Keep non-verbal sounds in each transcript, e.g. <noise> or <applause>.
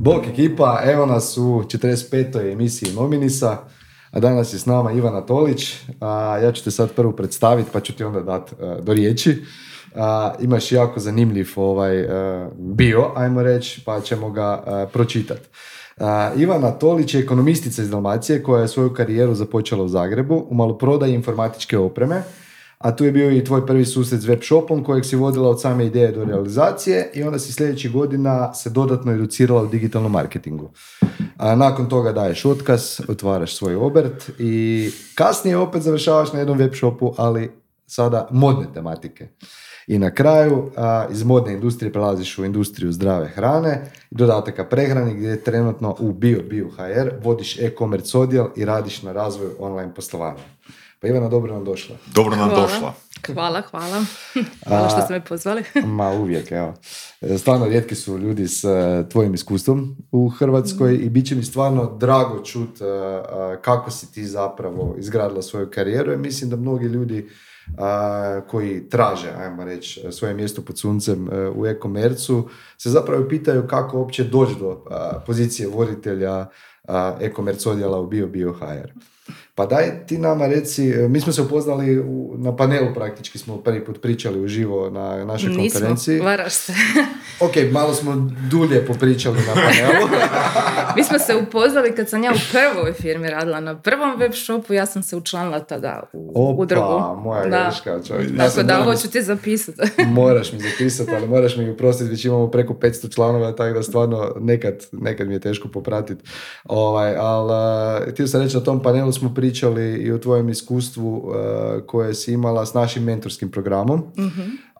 Bok ekipa, evo nas u 45. emisiji Nominisa, a danas je s nama Ivana Tolić. A, ja ću te sad prvo predstaviti pa ću ti onda dati e, do riječi. A, imaš jako zanimljiv ovaj, e, bio, ajmo reći, pa ćemo ga uh, pročitati. Ivana Tolić je ekonomistica iz Dalmacije koja je svoju karijeru započela u Zagrebu u maloprodaji informatičke opreme a tu je bio i tvoj prvi susret s web shopom kojeg si vodila od same ideje do realizacije i onda si sljedećih godina se dodatno educirala u digitalnom marketingu. A nakon toga daješ otkaz, otvaraš svoj obrt i kasnije opet završavaš na jednom web shopu, ali sada modne tematike. I na kraju iz modne industrije prelaziš u industriju zdrave hrane i dodataka prehrani gdje je trenutno u Bio vodiš e-commerce odjel i radiš na razvoju online poslovanja. Pa Ivana, dobro nam došla. Dobro nam hvala. došla. Hvala, hvala. Hvala što ste me pozvali. <laughs> ma uvijek, evo. Stvarno rijetki su ljudi s uh, tvojim iskustvom u Hrvatskoj mm. i bit će mi stvarno drago čut uh, kako si ti zapravo izgradila svoju karijeru i mislim da mnogi ljudi koji traže, ajmo reći, svoje mjesto pod suncem u e-komercu, se zapravo pitaju kako uopće doći do pozicije voditelja e-commerce odjela u Bio Bio HR. Pa daj ti nama reci, e, mi smo se upoznali u, na panelu praktički smo prvi put pričali uživo na našoj Nismo, konferenciji. varaš se. <laughs> ok, malo smo dulje popričali na panelu. <laughs> mi smo se upoznali kad sam ja u prvoj firmi radila na prvom web shopu, ja sam se učlanila tada u Opa, udrugu. moja da. greška. Čovjek. Tako da, ovo ću ti zapisati. <laughs> moraš mi zapisati, ali moraš mi uprostiti, već imamo preko 500 članova, tako da stvarno nekad, nekad mi je teško popratiti. Ovaj, ali htio sam reći, na tom panelu smo pričali i o tvojem iskustvu uh, koje si imala s našim mentorskim programom,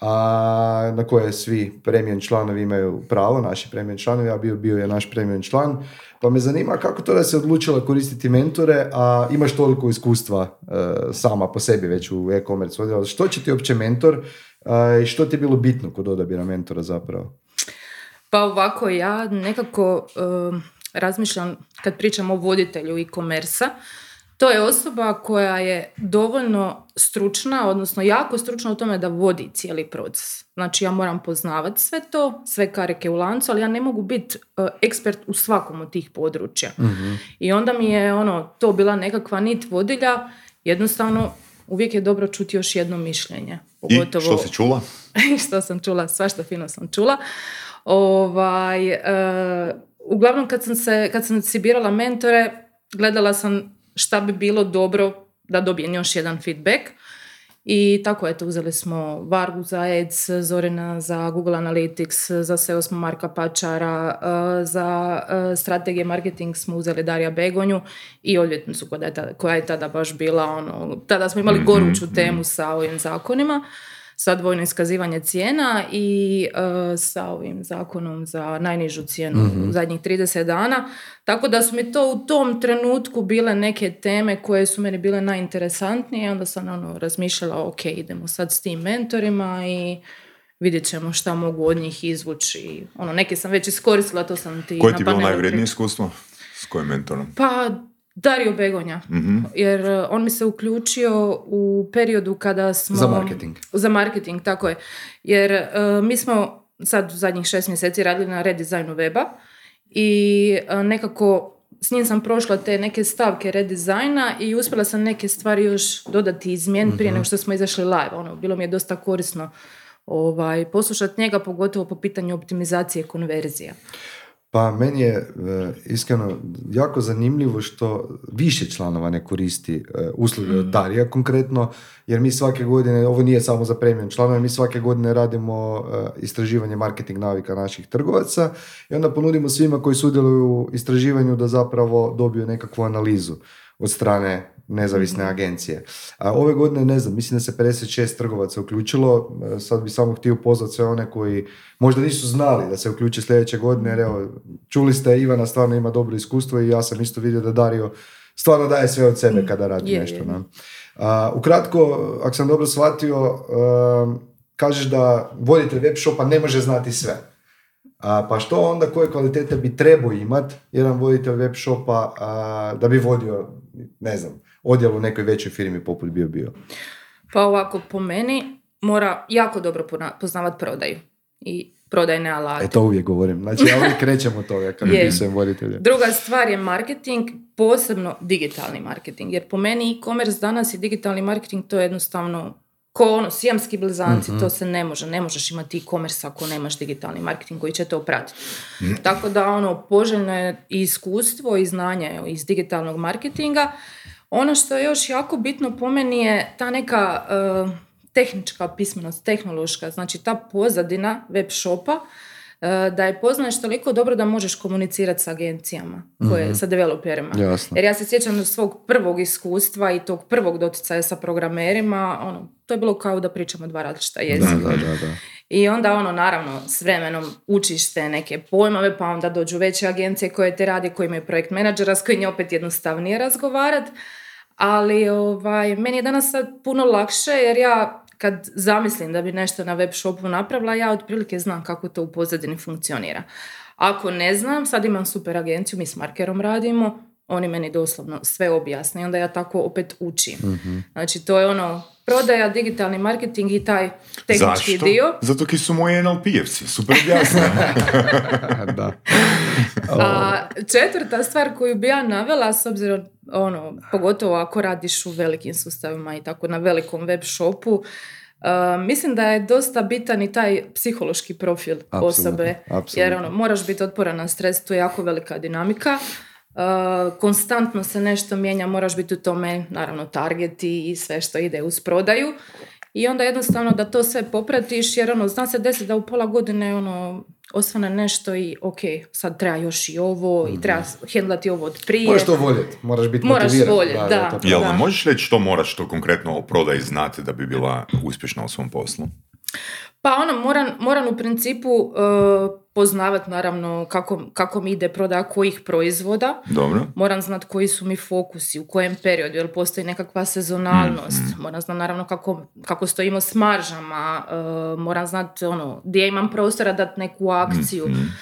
a, na koje svi premium članovi imaju pravo, naši premium članovi, a bio, bio je naš premium član. Pa me zanima kako to da se odlučila koristiti mentore, a imaš toliko iskustva uh, sama po sebi već u e-commerce odjelu. Što će ti uopće mentor uh, i što ti je bilo bitno kod odabira mentora zapravo? Pa ovako, ja nekako razmišljam kad pričam o voditelju e-commerce to je osoba koja je dovoljno stručna, odnosno jako stručna u tome da vodi cijeli proces. Znači ja moram poznavati sve to, sve karike u lancu, ali ja ne mogu biti uh, ekspert u svakom od tih područja. Mhm. I onda mi je ono, to bila nekakva nit vodilja, jednostavno uvijek je dobro čuti još jedno mišljenje. Pogotovo... I što si čula? <laughs> što sam čula, svašta fino sam čula. Ovaj, uh, uglavnom kad sam, se, kad sam si birala mentore, gledala sam šta bi bilo dobro da dobijem još jedan feedback. I tako eto, uzeli smo Vargu za Ads, Zorina za Google Analytics, za SEO smo Marka Pačara, eh, za eh, strategije marketing smo uzeli Darija Begonju i odvjetnicu koja je tada, koja je tada baš bila, ono, tada smo imali mhm, goruću mhm. temu sa ovim zakonima sa dvojno iskazivanje cijena i uh, sa ovim zakonom za najnižu cijenu mm zadnjih 30 dana. Tako da su mi to u tom trenutku bile neke teme koje su meni bile najinteresantnije onda sam ono razmišljala ok, idemo sad s tim mentorima i vidjet ćemo šta mogu od njih izvući. Ono, neke sam već iskoristila, to sam ti Koje ti je bilo najvrednije iskustvo? S kojim mentorom? Pa Dario Begonja, mhm. jer e, on mi se uključio u periodu kada smo... Za marketing. Za marketing, tako je. Jer uh, mi smo sad u zadnjih šest mjeseci radili na redizajnu weba i uh, nekako s njim sam prošla te neke stavke redizajna i uspjela sam neke stvari još dodati i izmijeniti prije mhm. nego što smo izašli live. Ono, bilo mi je dosta korisno ovaj, poslušati njega, pogotovo po pitanju optimizacije konverzija. Pa meni je e, iskreno jako zanimljivo što više članova ne koristi e, usluge od mm. Darija konkretno, jer mi svake godine, ovo nije samo za premium članove, mi svake godine radimo e, istraživanje marketing navika naših trgovaca i onda ponudimo svima koji sudjeluju u istraživanju da zapravo dobiju nekakvu analizu od strane nezavisne agencije. A ove godine, ne znam, mislim da se 56 trgovaca uključilo, e, sad bi samo htio pozvati sve one koji možda nisu znali da se uključe sljedeće godine, jer evo, čuli ste, Ivana stvarno ima dobro iskustvo i ja sam isto vidio da Dario stvarno daje sve od sebe kada radi nešto. Je. ukratko, ako sam dobro shvatio, kažeš da voditelj web shopa ne može znati sve. A, pa što onda, koje kvalitete bi trebao imat jedan voditelj web shopa da bi vodio, ne znam, odjel u nekoj većoj firmi poput bio bio? Pa ovako, po meni mora jako dobro poznavati prodaju i prodajne alate. E to uvijek govorim. Znači ja uvijek krećem od toga kad <laughs> pisujem voditelje. Druga stvar je marketing, posebno digitalni marketing. Jer po meni e-commerce danas i digitalni marketing to je jednostavno ko ono, sijamski blizanci, to mhm. se ne može. Ne možeš imati e-commerce ako nemaš digitalni marketing koji će to pratiti. Mhm. Tako da ono, poželjno je i iskustvo i znanje iz digitalnog marketinga. Ono što je još jako bitno po meni je ta neka uh, tehnička pismenost, tehnološka, znači ta pozadina web shopa, e, da je poznaješ toliko dobro da možeš komunicirati s agencijama, koje, mm sa developerima. Jasno. Jer ja se sjećam svog prvog iskustva i tog prvog doticaja sa programerima, ono, to je bilo kao da pričamo dva različita jezika. Da, da, da, <laughs> I onda ono, naravno, s vremenom učiš te neke pojmove, pa onda dođu veće agencije koje te radi, koji imaju projekt menadžera, s kojim je opet jednostavnije razgovarati. Ali ovaj, meni je danas sad puno lakše jer ja kad zamislim da bi nešto na web shopu napravila, ja otprilike znam kako to u pozadini funkcionira. Ako ne znam, sad imam super agenciju, mi s markerom radimo, oni meni doslovno sve objasne i onda ja tako opet učim. mm Znači to je ono prodaja, digitalni marketing i taj tehnički Zašto? dio. Zato ki su moji NLP-evci, super objasne. <laughs> da. A četvrta stvar koju bi ja navela, s obzirom, ono, pogotovo ako radiš u velikim sustavima i tako na velikom web shopu, uh, mislim da je dosta bitan i taj psihološki profil osobe. Jer ono, moraš biti otporan na stres, to je jako velika dinamika. Uh, konstantno se nešto mijenja, moraš biti u tome, naravno, targeti i sve što ide uz prodaju. I onda jednostavno da to sve popratiš, jer ono, zna se desiti da u pola godine ono, osvane nešto i ok, sad treba još i ovo i treba mhm. hendlati ovo od prije. Moraš to voljeti, moraš biti moraš motiviran. Voljeti, da, da, Jel, možeš reći što moraš to konkretno o prodaji znati da bi bila uspješna u svom poslu? Pa ono, moram, moram u principu uh, poznavati naravno kako, kako mi ide prodaja kojih proizvoda. Dobro. Moram znati koji su mi fokusi, u kojem periodu, jel postoji nekakva sezonalnost. Mm, mm. Moram znati naravno kako, kako stojimo s maržama. Uh, moram znati ono, gdje imam prostora dati neku akciju. Mm,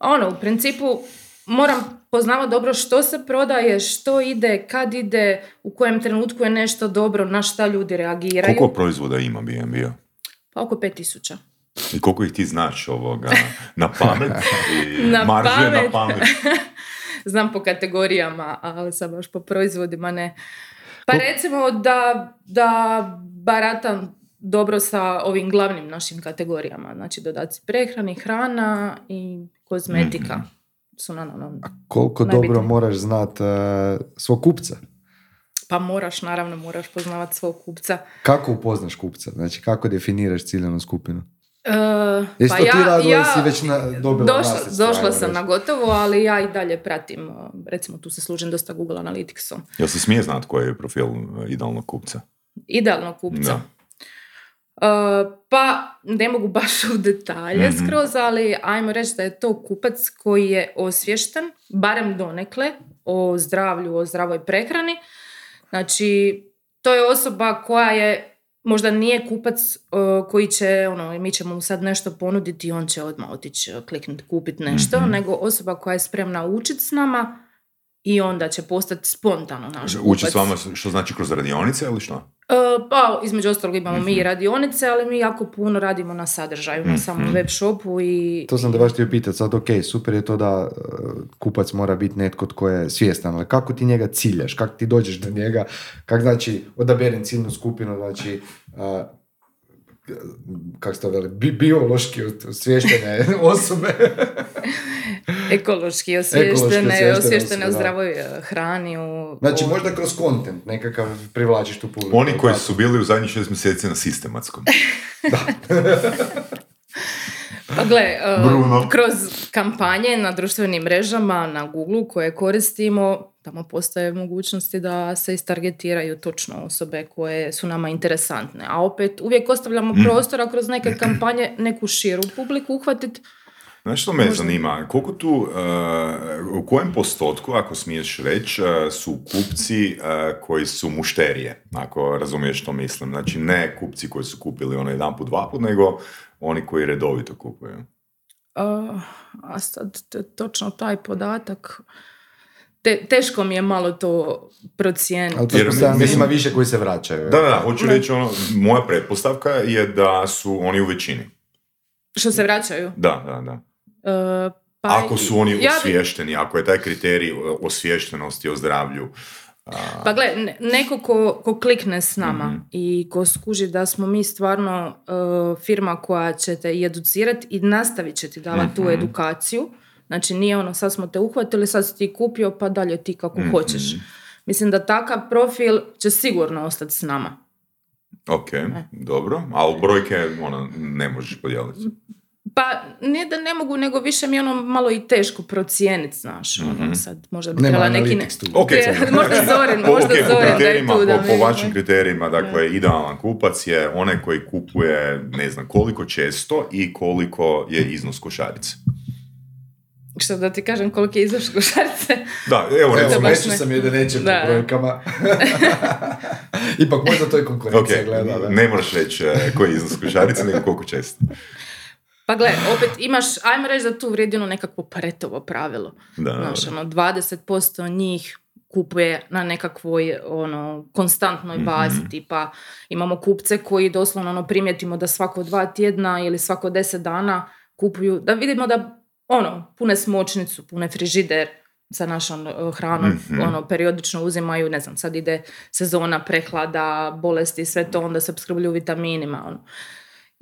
ono, u principu moram poznavati dobro što se prodaje, što ide, kad ide, u kojem trenutku je nešto dobro, na šta ljudi reagiraju. Koliko proizvoda ima B&B-a? Pa oko 5000. I koliko ih ti znaš ovoga na pamet? I <laughs> na pamet. na pamet. <laughs> Znam po kategorijama, ali sam baš po proizvodima ne. Pa recimo da, da baratam dobro sa ovim glavnim našim kategorijama. Znači dodaci prehrani, hrana i kozmetika. mm Su na, na, A koliko dobro moraš znat uh, svog kupca? Pa moraš, naravno, moraš poznavati svog kupca. Kako upoznaš kupca? Znači, kako definiraš ciljanu skupinu? Uh, pa ti ja, ja si već na, dobila došla, došla sam na gotovo, ali ja i dalje pratim, e, recimo tu se služim dosta Google Analyticsom. Jel se smije znati koji je profil e, idealnog kupca? Idealnog kupca? Uh, pa ne mogu baš u detalje mm skroz, ali ajmo reći da je to kupac koji je osvješten, barem donekle, o zdravlju, o zdravoj prehrani, Znači, to je osoba koja je, možda nije kupac koji će, ono, mi ćemo mu sad nešto ponuditi i on će odmah otići, kliknuti, kupiti nešto, mm nego osoba koja je spremna učiti s nama i onda će postati spontano naš Uči s vama što znači kroz radionice ili što? E, pa, između ostalog imamo mi i mhm. radionice, ali mi jako puno radimo na sadržaju, na samom mhm. web shopu i... To sam da baš htio pitati, sad ok, super je to da e, kupac mora biti netko tko je svjestan, ali kako ti njega ciljaš, kako ti dođeš do njega, kako znači odaberem ciljnu skupinu, znači kako se to veli, bi, biološki osvještene <laughs> osobe. Ekološki osvještene, osvještene u zdravoj eh, hrani. U, znači, možda kroz kontent nekakav privlačiš tu puno. Oni koji su bili u zadnjih šest mjeseci na sistematskom. <laughs> <laughs> da. Pa gle, eh, kroz kampanje na društvenim mrežama, na Google koje koristimo, tamo postoje mogućnosti da se istargetiraju točno osobe koje su nama interesantne. A opet uvijek ostavljamo mm. prostora kroz neke kampanje neku širu publiku uhvatiti Znaš što me zanima, koliko tu, uh, u kojem postotku, ako smiješ reći, uh, su kupci uh, koji su mušterije, ako razumiješ što mislim. Znači ne kupci koji su kupili ono jedan put, dva put, nego oni koji redovito kupuju. Uh, a sad točno taj podatak te, teško mi je malo to procijeniti. Ali Jer mislim- ima više koji se vraćaju. Da, da, da, hoću reći ono, moja pretpostavka je da su oni u većini. Što se vraćaju? Da, da, da. E, pa Ako su oni ja bi- osviješteni, ako je taj kriterij osviještenosti o zdravlju. A, Pa gle, ne- neko ko, ko klikne s nama Mhm. i ko skuži da smo mi stvarno e, firma koja će te i educirati i nastavit će ti davati tu Mhm. edukaciju. Znači nije ono sad smo te uhvatili, sad si ti kupio pa dalje ti kako Mhm. hoćeš. Mislim da takav profil će sigurno ostati s nama. ok, E. dobro, ali brojke ono, ne možeš podijeliti. Pa nije da ne mogu, nego više mi je ono malo i teško procijeniti, znaš. Mhm. Ono, sad možda bi Nema trebala neki... Ne... analytics tu. <laughs> Ok, možda Zorin, po, možda ok, po Zorin da je tu da po, po vašim kriterijima, dakle, idealan kupac je onaj koji kupuje, ne znam, koliko često i koliko je iznos košarice. Što da ti kažem koliki je iznos košarice? Da, evo, Evo, recimo, baš meću ne- sam jedenećem Da. po brojkama. <laughs> Ipak možda to je konkurencija, gleda. Da. ne moraš reći e, koji je iznos košarice, nego koliko često. Pa gle, opet imaš, ajmo reći da tu vrijedi ono nekakvo pretovo pravilo. Da, Znaš, ono, 20% njih kupuje na nekakvoj ono, konstantnoj Mhm. bazi, tipa imamo kupce koji doslovno ono, primijetimo da svako dva tjedna ili svako deset dana kupuju, da vidimo da ono, pune smočnicu, pune frižider sa našom eh, hranom, Mhm. ono, periodično uzimaju, ne znam, sad ide sezona prehlada, bolesti, sve to, onda se opskrbljuju vitaminima, ono.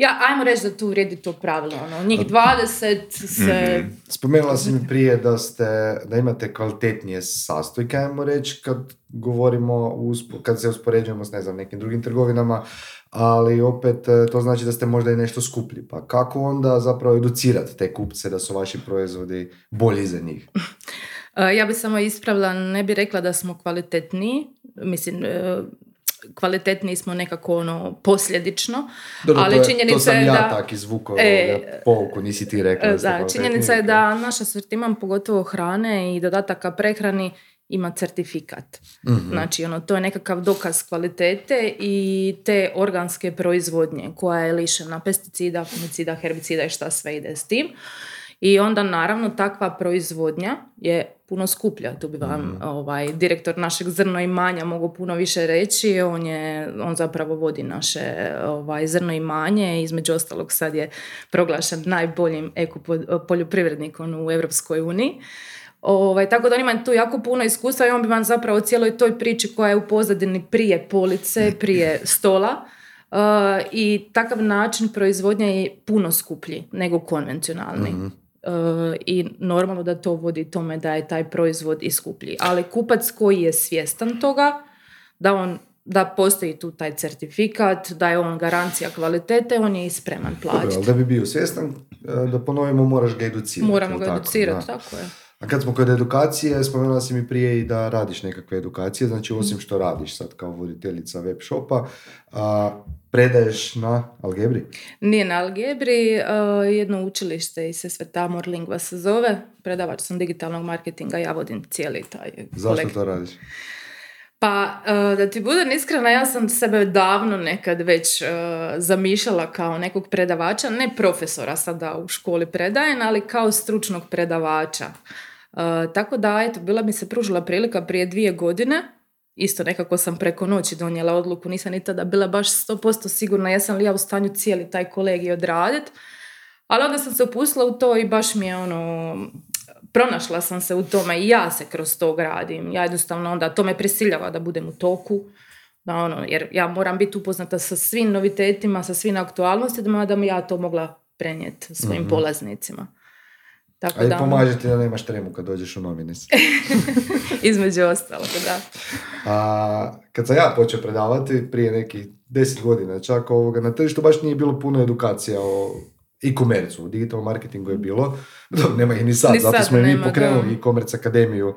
Ja, ajmo reći da tu vrijedi to pravilo, ono, njih 20 se Mhm. Spomenula si mi prije da, ste, da imate kvalitetnije sastojke, ajmo reći, kad govorimo, uspo- kad se uspoređujemo s ne znam, nekim drugim trgovinama, ali opet e, to znači da ste možda i nešto skuplji. Pa kako onda zapravo educirati te kupce da su vaši proizvodi bolji za njih? <laughs> E, Ja bi samo ispravila, ne bi rekla da smo kvalitetniji, mislim, e, kvalitetniji smo nekako ono posljedično, Dobro, ali to, je- činjenica to sam je ja da... tak izvukao E, ovoga pouku, nisi ti rekla da Da, činjenica je da naš asortiman, pogotovo hrane i dodataka prehrani, ima certifikat. Mhm. Znači, ono, to je nekakav dokaz kvalitete i te organske proizvodnje koja je lišena pesticida, fungicida, herbicida i šta sve ide s tim. I onda naravno takva proizvodnja je puno skuplja. Tu bi vam Mhm. ovaj, direktor našeg zrno imanja mogao puno više reći. On, je, on zapravo vodi naše ovaj, zrno imanje. Između ostalog sad je proglašen najboljim eko poljoprivrednikom u Europskoj uniji. Ovaj, tako da on ima tu jako puno iskustva i on bi vam zapravo u cijeloj toj priči koja je u pozadini prije police, prije <laughs> stola uh, i takav način proizvodnja je puno skuplji nego konvencionalni. Mhm. Uh, I normalno da to vodi tome da je taj proizvod i skuplji. Ali kupac koji je svjestan toga, da on da postoji tu taj certifikat, da je on garancija kvalitete, on je i spreman Dobro, plaćati. ali da bi bio svjestan, e, da ponovimo, moraš ga educirati. Moramo ga educirati, tako je. A kad smo kod edukacije, spomenula si mi prije i da radiš nekakve edukacije, znači osim što radiš sad kao voditeljica web shopa, a, predaješ na Algebri? Nije na Algebri, uh, jedno učilište i se Svetamor Lingva se zove. Predavač sam digitalnog marketinga, ja vodim cijeli taj Zašto kolektiv. to radiš? Pa, uh, da ti budem iskrena, ja sam sebe davno nekad već uh, zamišljala kao nekog predavača, ne profesora sada u školi predajem, ali kao stručnog predavača. Uh, tako da, eto, bila mi se pružila prilika prije dvije godine, isto nekako sam preko noći donijela odluku, nisam ni tada bila baš 100% sigurna jesam li ja u stanju cijeli taj kolegij odradit, ali onda sam se upustila u to i baš mi je ono, pronašla sam se u tome i ja se kroz to gradim. Ja jednostavno onda, to me prisiljava da budem u toku, da ono, jer ja moram biti upoznata sa svim novitetima, sa svim aktualnostima, da mi ja to mogla prenijeti svojim polaznicima. Tako A i da, ono, pomaže ti da nemaš tremu kad dođeš u novine. <laughs> između ostalog, da. A kad sam ja počeo predavati prije nekih deset godina, čak ovoga, na tržištu baš nije bilo puno edukacija o e-commerce, o digitalnom marketingu je bilo. Dobro, nema ih ni sad, Ni zato sad smo i mi pokrenuli da. e-commerce akademiju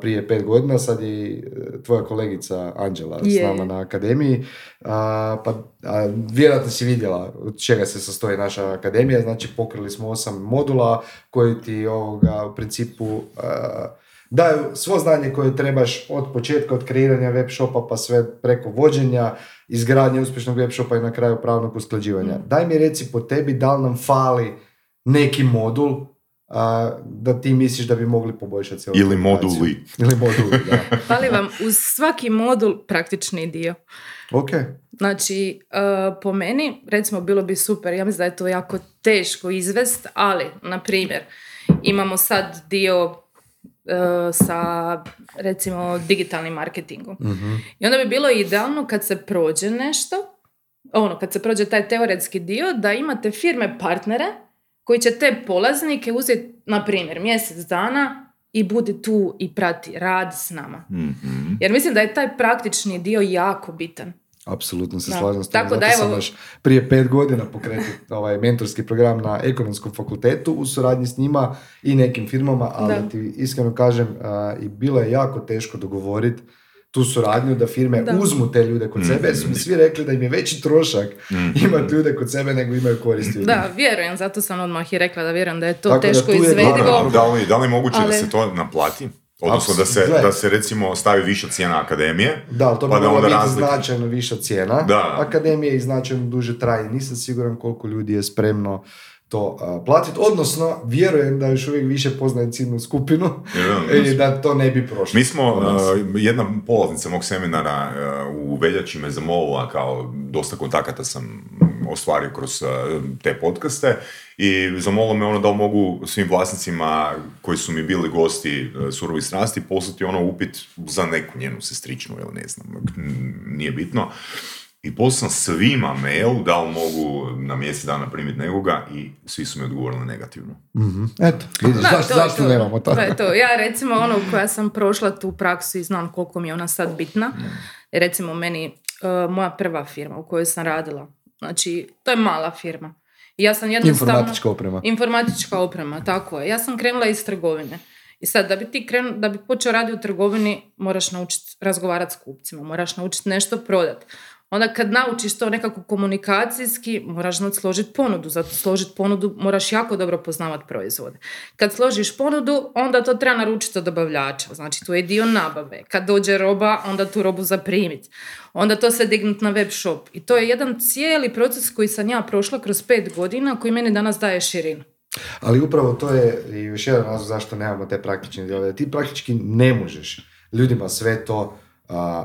prije pet godina, sad je e, tvoja kolegica Anđela s Je. nama na akademiji, a, pa a, vjerojatno si vidjela od čega se sastoji naša akademija, znači pokrili smo osam modula koji ti ovoga, u principu a, daju svo znanje koje trebaš od početka, od kreiranja web shopa pa sve preko vođenja, izgradnje uspješnog web shopa i na kraju pravnog usklađivanja. Daj mi reci po tebi da li nam fali neki modul a, da ti misliš da bi mogli poboljšati cijelu Ili moduli. Ili moduli, da. <laughs> Fali vam uz svaki modul praktični dio. Ok. Znači, uh, po meni, recimo, bilo bi super, ja mislim da je to jako teško izvest, ali, na primjer, imamo sad dio uh, sa, recimo, digitalnim marketingom. Mhm. I onda bi bilo idealno kad se prođe nešto, ono, kad se prođe taj teoretski dio, da imate firme partnere koji će te polaznike uzeti, na primjer, mjesec dana i bude tu i prati, radi s nama. Mhm. Jer mislim da je taj praktični dio jako bitan. Apsolutno se Da. slažem s tom. Tako da sam evo- baš prije pet godina pokretio ovaj mentorski program na ekonomskom fakultetu u suradnji s njima i nekim firmama, ali Da. ti iskreno kažem a, i bilo je jako teško dogovoriti tu suradnju da firme Da. uzmu te ljude kod sebe, jer su mi svi rekli da im je veći trošak imati ljude kod sebe nego imaju koristi Da, vjerujem, zato sam odmah i rekla da vjerujem da je to Tako da teško je izvedivo. Da li, da li je moguće da Ali- se to naplati? Odnosno da se, da se recimo stavi viša cijena akademije, Da, ali to bi pa da mogla onda biti značajno viša cijena. Da. Akademije i značajno duže traje. Nisam siguran koliko ljudi je spremno to platiti. Odnosno, vjerujem da još uvijek više poznaje ciljnu skupinu <laughs> i da to ne bi prošlo. Mi smo, uh, jedna polaznica mog seminara uh, u veljači me zamolila, kao dosta kontakata sam ostvario kroz uh, te podcaste i zamolila me ono da mogu svim vlasnicima koji su mi bili gosti uh, surovi strasti poslati ono upit za neku njenu sestričnu ili ne znam, nije bitno. I poslao sam svima mail da li mogu na mjesec dana primiti nekoga i svi su mi odgovorili negativno. Mhm. Eto, vidiš, Da, zašto, to zašto to. nemamo to? To je to. Ja recimo ono koja sam prošla tu praksu i znam koliko mi je ona sad bitna. Jer recimo meni, uh, moja prva firma u kojoj sam radila, znači to je mala firma. I ja sam jednostavno... Informatička oprema. Informatička oprema, tako je. Ja sam krenula iz trgovine. I sad, da bi ti krenu, da bi počeo raditi u trgovini, moraš naučiti razgovarati s kupcima, moraš naučiti nešto prodati. Onda kad naučiš to nekako komunikacijski, moraš znati složiti ponudu. Zato složiti ponudu moraš jako dobro poznavati proizvode. Kad složiš ponudu, onda to treba naručiti od dobavljača. Znači, tu je dio nabave. Kad dođe roba, onda tu robu zaprimiti. Onda to se dignut na web shop. I to je jedan cijeli proces koji sam ja prošla kroz pet godina, koji meni danas daje širinu. Ali upravo to je i još jedan razlog zašto nemamo te praktične dijelove. Ti praktički ne možeš ljudima sve to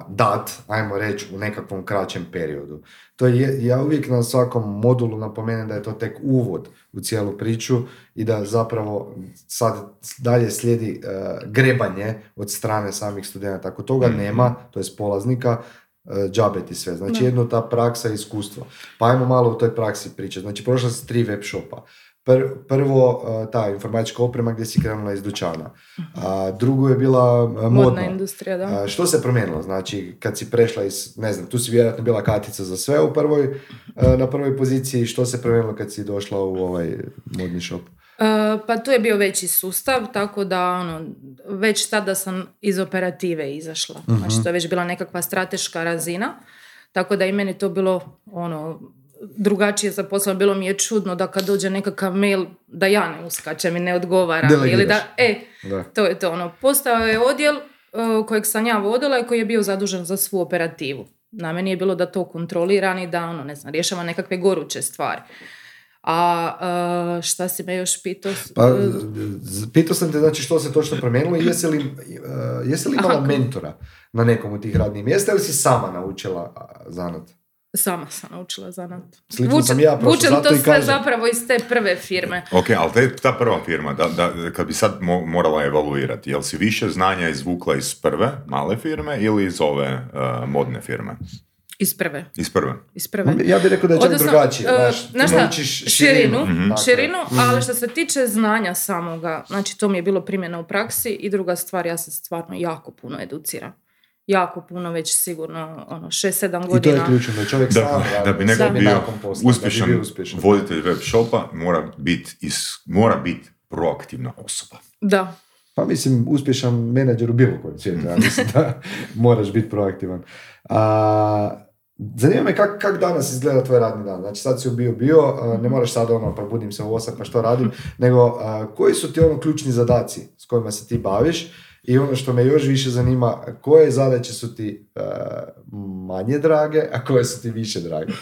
dat, ajmo reći, u nekakvom kraćem periodu. To je, ja uvijek na svakom modulu napomenem da je to tek uvod u cijelu priču i da zapravo sad dalje slijedi e, grebanje od strane samih studenata. Ako toga nema, to je polaznika, e, džabe ti sve. Znači jedno ta praksa i iskustvo. Pa ajmo malo o toj praksi pričati. Znači prošla si tri web shopa. Pr- prvo e, ta informatička oprema gdje si krenula iz dućana. A, drugo je bila e, modna. Modna industrija, da. A, što se promijenilo? Znači, kad si prešla iz, ne znam, tu si vjerojatno bila katica za sve u prvoj, e, na prvoj poziciji, što se promijenilo kad si došla u ovaj modni shop? Pa tu je bio veći sustav, tako da ono, već tada sam iz operative izašla. Znači to je već bila nekakva strateška razina, tako da i meni to bilo ono, drugačije za posao. Bilo mi je čudno da kad dođe nekakav mail da ja ne uskačem i ne odgovaram. Ili Delegiraš. da, e, Da. to je to ono. Postao je odjel e, kojeg sam ja vodila i koji je bio zadužen za svu operativu. Na meni je bilo da to kontroliram i da ono, ne znam, rješava nekakve goruće stvari. A e, šta si me još pitao? Pa, pitao sam te, znači, što se točno promijenilo i jesi li, e, jesi li imala Aha. mentora na nekom od tih radnih mjesta ili si sama naučila zanat? Sama sam naučila zanat. Slično sam ja prošao, vučem zato to i sve kažem. zapravo iz te prve firme. Ok, ali te, ta prva firma, da, da, kad bi sad mo- morala evaluirati, jel si više znanja izvukla iz prve male firme ili iz ove uh, modne firme? Iz prve. Iz prve. Iz prve. Ja bih rekao da je čak Odnosno, drugačije. e, Znaš, znaš šta, širinu, Dakle, širinu, ali što se tiče znanja samoga, znači to mi je bilo primjena u praksi i druga stvar, ja se stvarno jako puno educiram. Jako puno, već sigurno ono, 6-7 I to je godina. ključno, da čovjek Da, sam da bi neko bio da bi uspješan, bio uspješan. voditelj web shopa, mora biti is- mora biti proaktivna osoba. Da. Pa mislim, uspješan menadžer u bilo kojem svijetu, ja mislim da <laughs> moraš biti proaktivan. A, zanima me kak, kak danas izgleda tvoj radni dan. Znači sad si bio bio, a, ne moraš sad ono, probudim se u 8 pa što radim, nego a, koji su ti ono ključni zadaci s kojima se ti baviš i ono što me još više zanima, koje zadaće su ti a, manje drage, a koje su ti više drage?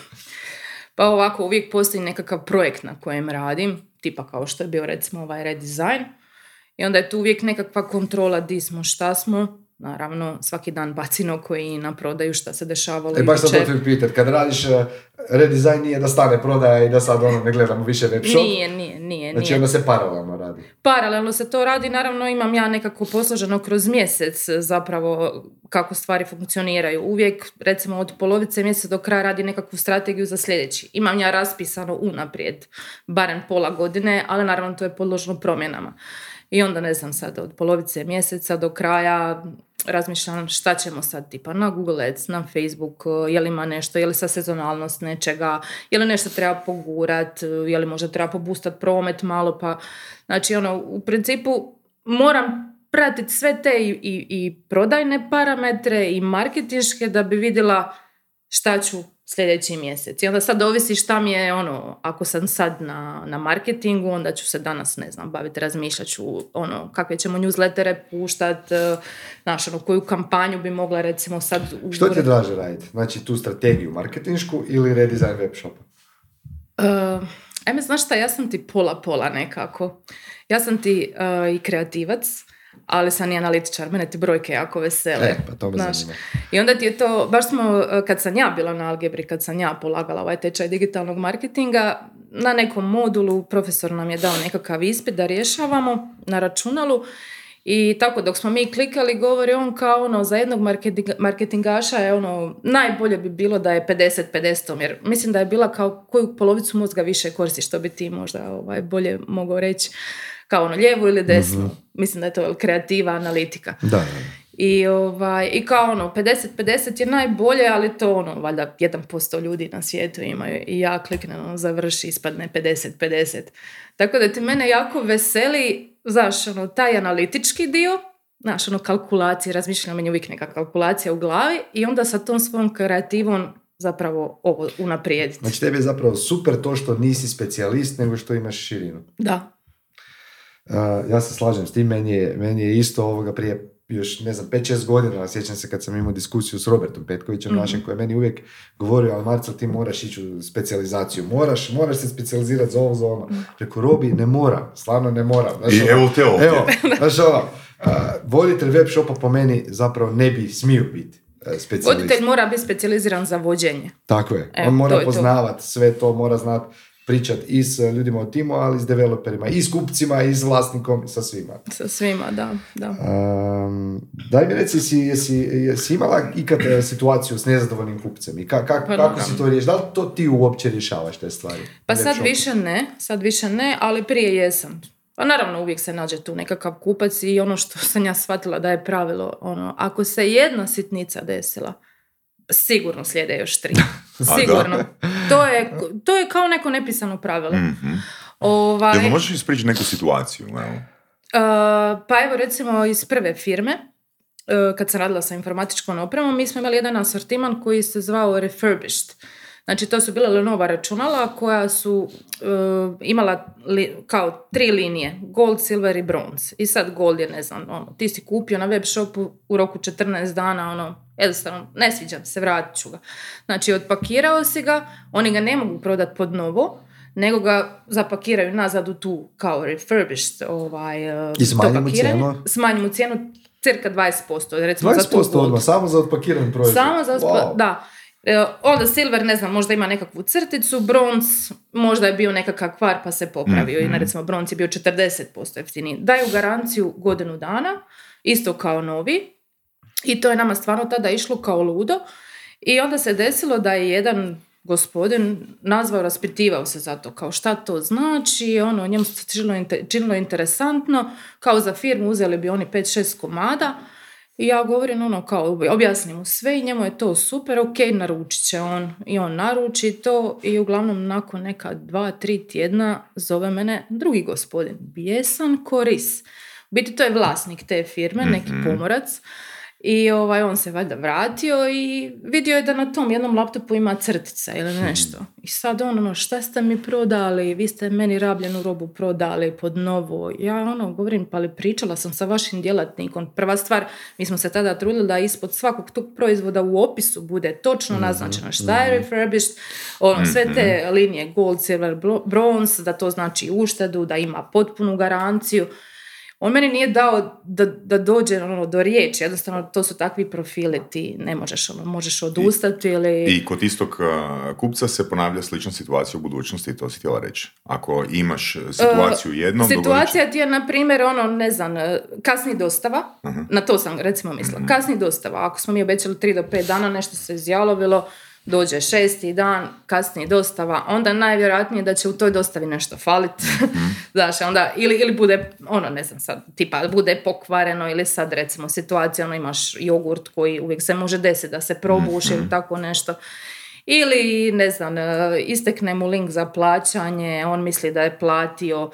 Pa ovako, uvijek postoji nekakav projekt na kojem radim. tipa kao što je bio recimo ovaj redesign. I onda je tu uvijek nekakva kontrola di smo, šta smo, naravno svaki dan bacino koji na prodaju šta se dešavalo. E, baš sam to pitat, kad radiš uh, redizajn nije da stane prodaja i da sad ono ne gledamo više web shop. Nije, nije, nije. Znači nije. onda se paralelno radi. Paralelno se to radi, naravno imam ja nekako posloženo kroz mjesec zapravo kako stvari funkcioniraju. Uvijek, recimo od polovice mjeseca do kraja radi nekakvu strategiju za sljedeći. Imam ja raspisano unaprijed, barem pola godine, ali naravno to je podložno promjenama. I onda ne znam sad od polovice mjeseca do kraja razmišljam šta ćemo sad tipa na Google Ads, na Facebook, je li ima nešto, je li sa sezonalnost nečega, je li nešto treba pogurat, je li možda treba pobustat promet malo, pa znači ono u principu moram pratiti sve te i, i, i prodajne parametre i marketinške da bi vidjela šta ću sljedeći mjesec. I onda sad ovisi šta mi je ono, ako sam sad na, na marketingu, onda ću se danas, ne znam, baviti, razmišljat ću ono, kakve ćemo newslettere puštat, e, znaš, ono, koju kampanju bi mogla recimo sad... U... Što ti je draže raditi? Znači tu strategiju marketinšku ili redesign web shopa? Uh, ajme, znaš šta, ja sam ti pola-pola nekako. Ja sam ti uh, i kreativac, ali sam i analitičar, mene ti brojke jako vesele. E, pa to me znaš. I onda ti je to, baš smo, e, kad sam ja bila na algebri, kad sam ja polagala ovaj tečaj digitalnog marketinga, na nekom modulu profesor nam je dao nekakav ispit da rješavamo na računalu i tako dok smo mi klikali govori on kao ono za jednog marketingaša je ono najbolje bi bilo da je 50-50 jer mislim da je bila kao koju polovicu mozga više koristi što bi ti možda ovaj, bolje mogao reći kao ono lijevu ili desnu. Mhm. Mislim da je to kreativa analitika. Da, I, ovaj, I kao ono, 50-50 je najbolje, ali to ono, valjda 1% ljudi na svijetu imaju i ja kliknem, ono, završi, ispadne 50-50. Tako da ti mene jako veseli, znaš, ono, taj analitički dio, znaš, ono, kalkulacije, razmišljam, meni uvijek neka kalkulacija u glavi i onda sa tom svojom kreativom zapravo ovo unaprijediti. Znači tebi je zapravo super to što nisi specijalist, nego što imaš širinu. Da, ja se slažem s tim, meni je, meni je isto ovoga prije još, ne znam, 5-6 godina, sjećam se kad sam imao diskusiju s Robertom Petkovićem, mm našim, koji je meni uvijek govorio, ali Marcel, ti moraš ići u specijalizaciju, moraš, moraš se specijalizirati za ovo, za ono. Rekao, Robi, ne mora, stvarno ne mora. Znaš, I ono, evo te ovdje. Evo, <laughs> znaš ono, voditelj web shopa po meni zapravo ne bi smio biti. E. Voditelj mora biti specijaliziran za vođenje. Tako je. On mora poznavati sve to, mora znati pričati i s ljudima u timu, ali i s developerima, i s kupcima, i s vlasnikom, sa svima. Sa svima, da. da. Um, daj mi reci, jesi, jesi, jesi imala ikad e, situaciju s nezadovoljnim kupcem i ka, ka, pa, kako si to riješ? Da li to ti uopće rješavaš te stvari? Pa sad više ne, sad više ne, ali prije jesam. Pa naravno uvijek se nađe tu nekakav kupac i ono što sam ja shvatila da je pravilo, ono, ako se jedna sitnica desila, sigurno slijede još tri. <laughs> Sigurno. To je, to je kao neko nepisano pravilo. Mm-hmm. Ovaj, Jel možeš ispričati neku situaciju? Evo? Uh, pa evo recimo iz prve firme, uh, kad sam radila sa informatičkom opremom, mi smo imali jedan asortiman koji se zvao refurbished. Znači to su bila nova računala koja su uh, imala kao tri linije, gold, silver i bronze. I sad gold je, ne znam, ono, ti si kupio na web shopu u roku 14 dana, ono, jednostavno, ne sviđa se, vratit ću ga. Znači, otpakirao si ga, oni ga ne mogu prodati pod novo, nego ga zapakiraju nazad u tu kao refurbished ovaj, uh, I smanjimo cijenu? Smanjimo cijenu cirka 20%. Recimo 20% za odmah, samo za otpakirani proizvod? Samo za wow. da. E, onda silver, ne znam, možda ima nekakvu crticu, bronz, možda je bio nekakav kvar pa se popravio. Mm-hmm. I na recimo bronz je bio 40% jeftiniji. Daju garanciju godinu dana, isto kao novi, i to je nama stvarno tada išlo kao ludo. I onda se desilo da je jedan gospodin nazvao, raspitivao se za to, kao šta to znači, ono, njemu se činilo, činilo interesantno, kao za firmu uzeli bi oni 5-6 komada, i ja govorim ono kao, objasnim mu sve i njemu je to super, ok, naručit će on. I on naruči to i uglavnom nakon neka dva, tri tjedna zove mene drugi gospodin, bijesan koris. U biti to je vlasnik te firme, neki mhm. pomorac. I ovaj, on se valjda vratio i vidio je da na tom jednom laptopu ima crtica ili Hmm. nešto. I sad on, ono, šta ste mi prodali? Vi ste meni rabljenu robu prodali pod novo. Ja, ono, govorim, pa ali pričala sam sa vašim djelatnikom. Prva stvar, mi smo se tada trudili da ispod svakog tog proizvoda u opisu bude točno Mhm. naznačeno šta je refurbished, ono, sve te linije gold, silver, bro- bronze, da to znači uštedu, da ima potpunu garanciju. On meni nije dao da, da dođe ono, do riječi, jednostavno to su takvi profili, ti ne možeš, ono, možeš odustati ili... I kod istog uh, kupca se ponavlja slična situacija u budućnosti, to si htjela reći. Ako imaš situaciju jednom, dogodit će- Situacija ti je, na primjer, ono, ne znam, e, kasni dostava, Mhm. na to sam recimo mislila, kasni dostava, ako smo mi obećali 3 do 5 dana, nešto se izjalovilo, dođe šesti dan, kasni dostava, onda najvjerojatnije da će u toj dostavi nešto falit. Mhm. <laughs> Znaš, onda, ili, ili bude, ono, ne znam sad, tipa, bude pokvareno ili sad recimo situacija, ono, imaš jogurt koji uvijek se može desiti da se probuši Mhm. ili tako nešto. Ili, ne znam, e, istekne mu link za plaćanje, on misli da je platio.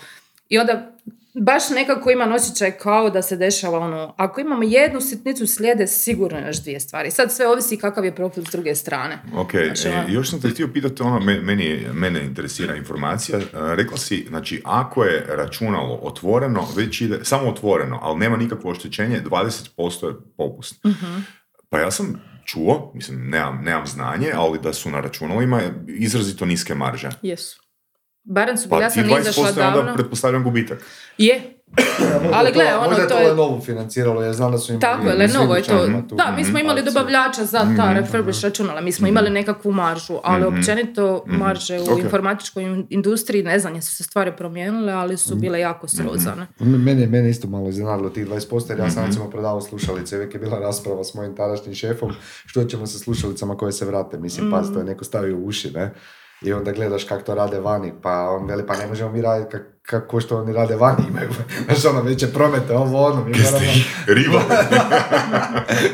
I onda baš nekako imam osjećaj kao da se dešava ono, ako imamo jednu sitnicu slijede sigurno još dvije stvari. Sad sve ovisi kakav je profil s druge strane. Ok, Znači, e, ono- još sam te htio pitati, ono, me- meni, mene interesira informacija. E, rekla si, znači, ako je računalo otvoreno, već ide, samo otvoreno, ali nema nikakvo oštećenje, 20% je popust. Mhm. Pa ja sam čuo, mislim, nemam, nemam znanje, ali da su na računalima izrazito niske marže. Jesu. Barem su, Pa ja sam 20% izašla je onda davno. pretpostavljam gubitak. Je, Ali to- gle, ono, možda je to je- Lenovo financiralo, jer znam da su imali... Tako je, i Lenovo je to. Da, mi smo imali akciju. dobavljača za ta refurbished računala, mi smo imali nekakvu maržu, ali općenito marže u informatičkoj in- industriji, ne znam, jesu se stvari promijenile, ali su bile jako srozane. Mene, mene isto malo iznenadilo tih 20%, jer ja sam recimo prodavao slušalice, uvijek je bila rasprava s mojim tadašnjim šefom, što ćemo sa slušalicama koje se vrate, mislim, pa to je neko stavio u uši, ne? I onda gledaš kako to rade vani, pa on veli, pa ne možemo mi raditi kak- kako što oni rade vani, <laughs> imaju, znaš ono, veće promete, ovo ono, mi moramo, Riva.